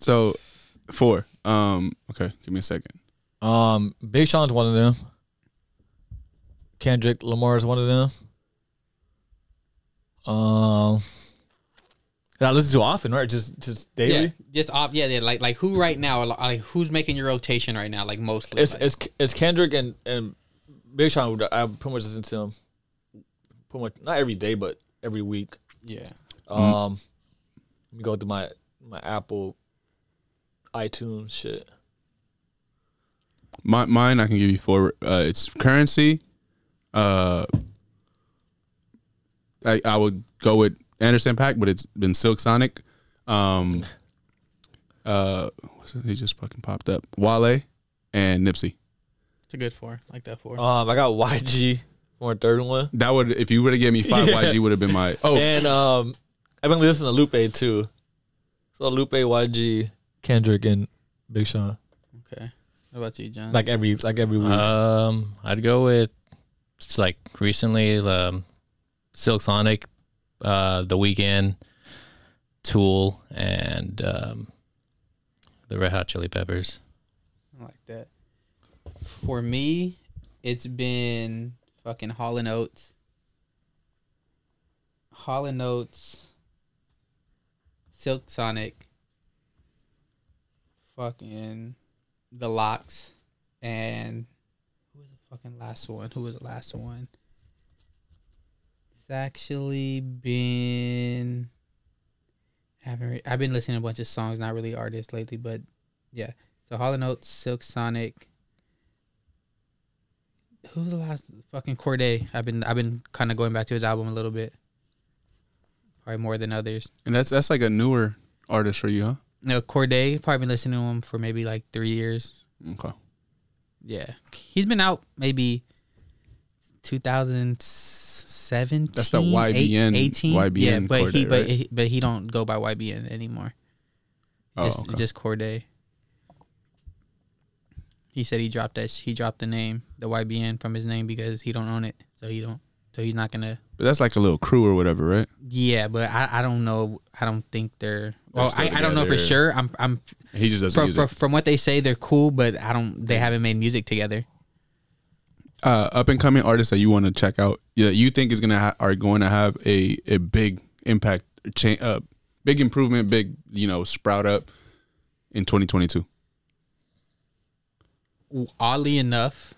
So, four. Um, okay, give me a second. Um, Big Sean's one of them. Kendrick Lamar is one of them. Um, that I listen to often, right? Just just daily. Yeah, just off. Yeah, yeah. Like like who right now? Like who's making your rotation right now? Like mostly. It's like, it's it's Kendrick and and Big Sean. I pretty much listen to him. Pretty much not every day, but every week. yeah. Um, let me go to my my Apple iTunes shit. My, mine, I can give you four. Uh, it's Curren$y. Uh, I I would go with Anderson .Paak, but it's been Silk Sonic. Um, uh, he just fucking popped up. Wale and Nipsey. It's a good four. Like that four. Um, I got YG for a third one, That would if you would have given me five, Yeah. YG would have been my. Oh, and um, I've been listening to Lupe too. So Lupe, YG, Kendrick, and Big Sean. okay. What about you, John? Like every like every week. Um, I'd go with it's like recently um, Silk Sonic, uh, The Weeknd, Tool, and um, the Red Hot Chili Peppers. I like that. For me, it's been fucking Hall and Oates. Hall and Oates, Silk Sonic, fucking The Lox, and who was the fucking last one? Who was the last one? It's actually been. Haven't re- I've been listening to a bunch of songs, not really artists lately, but yeah. So Hall and Oates, Silk Sonic. Who's the last fucking Cordae? I've been I've been kind of going back to his album a little bit. Probably more than others. and that's that's like a newer artist for you, huh? No, Cordae. Probably been listening to him for maybe like three years. Okay. Yeah, he's been out maybe 2017. That's the YBN 18. YBN Yeah, but he but right? he, but he don't go by YBN anymore. Oh, just okay. just Cordae. He said he dropped that. He dropped the name, the YBN, from his name because he don't own it. So he don't. So he's not gonna. But that's like a little crew or whatever, right? Yeah, but I, I don't know. I don't think they're. Well, I, I don't know for sure. I'm I'm He just doesn't from, from from what they say they're cool, but I don't. They haven't made music together. Uh, up and coming artists that you want to check out, that you think is gonna ha- are going to have a a big impact, change, uh, big improvement, big you know sprout up in 2022. Oddly enough,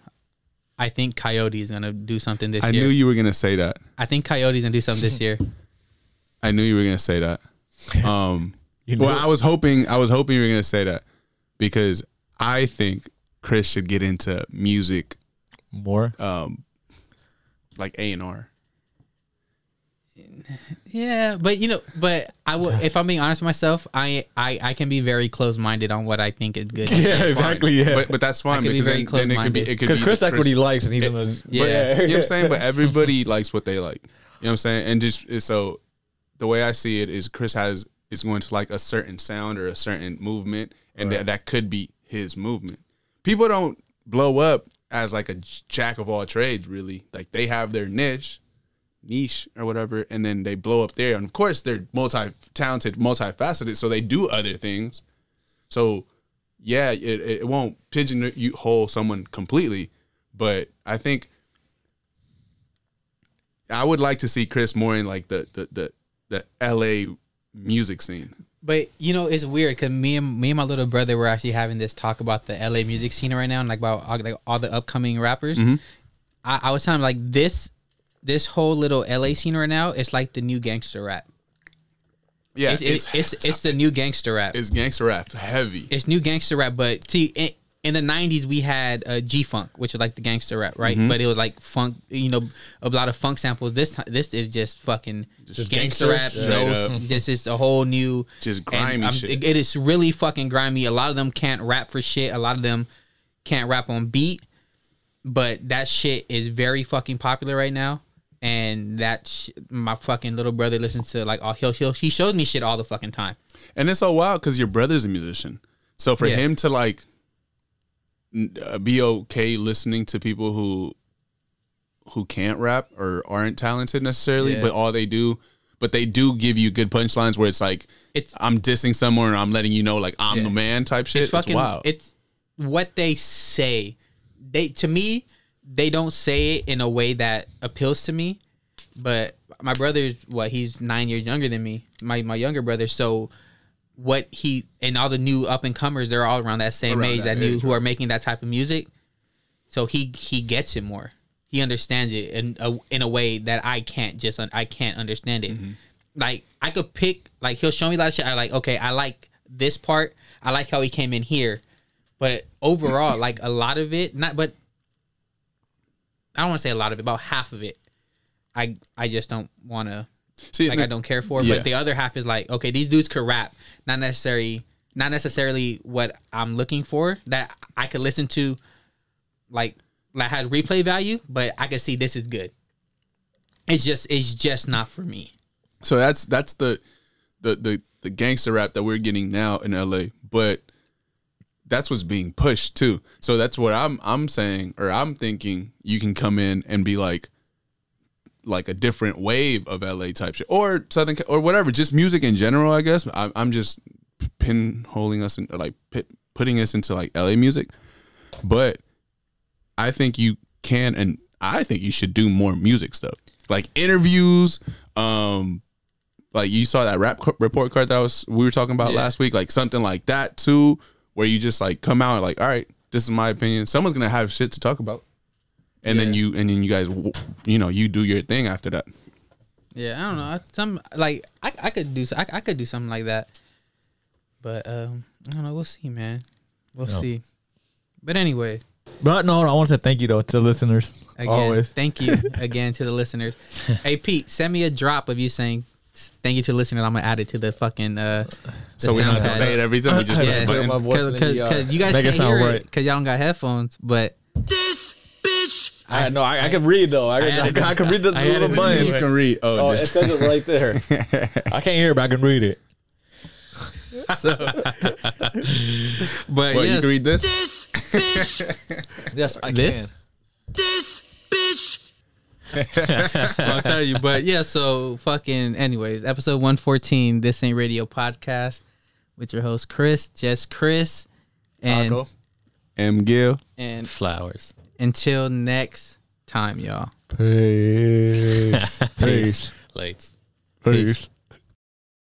I think Coyote is gonna do something this I year. I knew you were gonna say that. I think Coyote's gonna do something this year. I knew you were gonna say that. Um, You well, it. I was hoping I was hoping you were gonna say that because I think Chris should get into music, More. um, like A and R. Yeah, but you know, but I will. If I'm being honest with myself, I I, I can be very close minded on what I think is good. Yeah, exactly. Yeah. But but that's fine could be because very then, then it could be it could Because be Chris the like what he likes, and he's gonna. Yeah. But, you know what I'm saying? But everybody likes what they like. You know what I'm saying? And just so the way I see it is Chris has is going to like a certain sound or a certain movement, and that, that could be his movement. People don't blow up as like a jack of all trades, really. Like they have their niche, niche or whatever, and then they blow up there. And of course, they're multi talented, multifaceted, so they do other things. So yeah, it, it won't pigeonhole someone completely, but I think I would like to see Chris more in like the the the, the LA music scene. But you know, it's weird because me and me and my little brother were actually having this talk about the LA music scene right now, and like about all, like all the upcoming rappers. Mm-hmm. I, I was telling him like this this whole little LA scene right now. It's like the new gangster rap. Yeah, It's it's it's, it's, the new gangster rap. it's gangster rap heavy. it's new gangster rap. But see, in, in the '90s we had uh, G Funk, which is like the gangster rap, right? Mm-hmm. But it was like funk, you know, a lot of funk samples. This time, this is just fucking Just gangster, gangster? rap. No, this is a whole new, Just grimy shit. it- it is really fucking grimy. A lot of them can't rap for shit. A lot of them can't rap on beat. But that shit is very fucking popular right now. And that sh- my fucking little brother listens to like all he'll, he'll he shows me shit all the fucking time. And it's so wild because your brother's a musician. So for Yeah. him to like uh, be okay listening to people who who can't rap or aren't talented necessarily, Yeah. but all they do, but they do give you good punchlines where it's like It's I'm dissing someone or I'm letting you know like I'm Yeah. the man type shit. it's fucking wild. it's what they say they to me they don't say it in a way that appeals to me but my brother's what he's nine years younger than me my my younger brother. So what he and all the new up and comers they're all around that same Around age that that, new age, who are making that type of music. So he he gets it more. He understands it in a, in a way that i can't just un- i can't understand it. Mm-hmm. Like i could pick like he'll show me a lot of shit. I like okay i like this part. I like how he came in here. But overall like a lot of it not but i don't want to say a lot of it about half of it i i just don't want to See, like I don't care for. Yeah. But the other half is like, okay, these dudes could rap, not necessarily, not necessarily what I'm looking for. That I could listen to, like, like had replay value, but I could see this is good. It's just, it's just not for me. So that's that's the the the the gangster rap that we're getting now in LA, but that's what's being pushed too. So that's what I'm I'm saying or I'm thinking you can come in and be like like a different wave of LA type shit or Southern or whatever, just music in general, I guess. I'm, I'm just pinholing us in or like pit, putting us into like LA music. But I think you can and I think you should do more music stuff. Like interviews, um like you saw that rap co- report card that I was we were talking about Yeah. last week, like something like that too, where you just like come out and like, all right, this is my opinion. Someone's gonna have shit to talk about, and then you and then you guys, you know, you do your thing after that. Yeah, I don't know. I- Some like I, I could do, I, I could do something like that. But um, I don't know. We'll see, man. We'll Yeah. see. But anyway, But no, I want to say thank you though to the listeners. Again, Always. thank you again to the listeners. hey Pete, send me a drop of you saying thank you to listeners. I'm gonna add it to the fucking uh. The So we don't have to say it every time. We just Yeah, a my voice because you, uh, you guys can't hear right. it because y'all don't got headphones. But this bitch. I know I, I can read though. I can, I, I can read the I added little button. You can read. Oh, Oh, it says it right there. I can't hear, it, but I can read it. so, but Well, yes, you can read this. This bitch, Yes, I This? can. this bitch. I'll tell you. But yeah, so fucking. Anyways, episode one fourteen. This ain't radio podcast with your host Chris, just Chris, and Taco. M. Gill. and Flowers. until next time, y'all. Peace. Peace. Lates. Peace.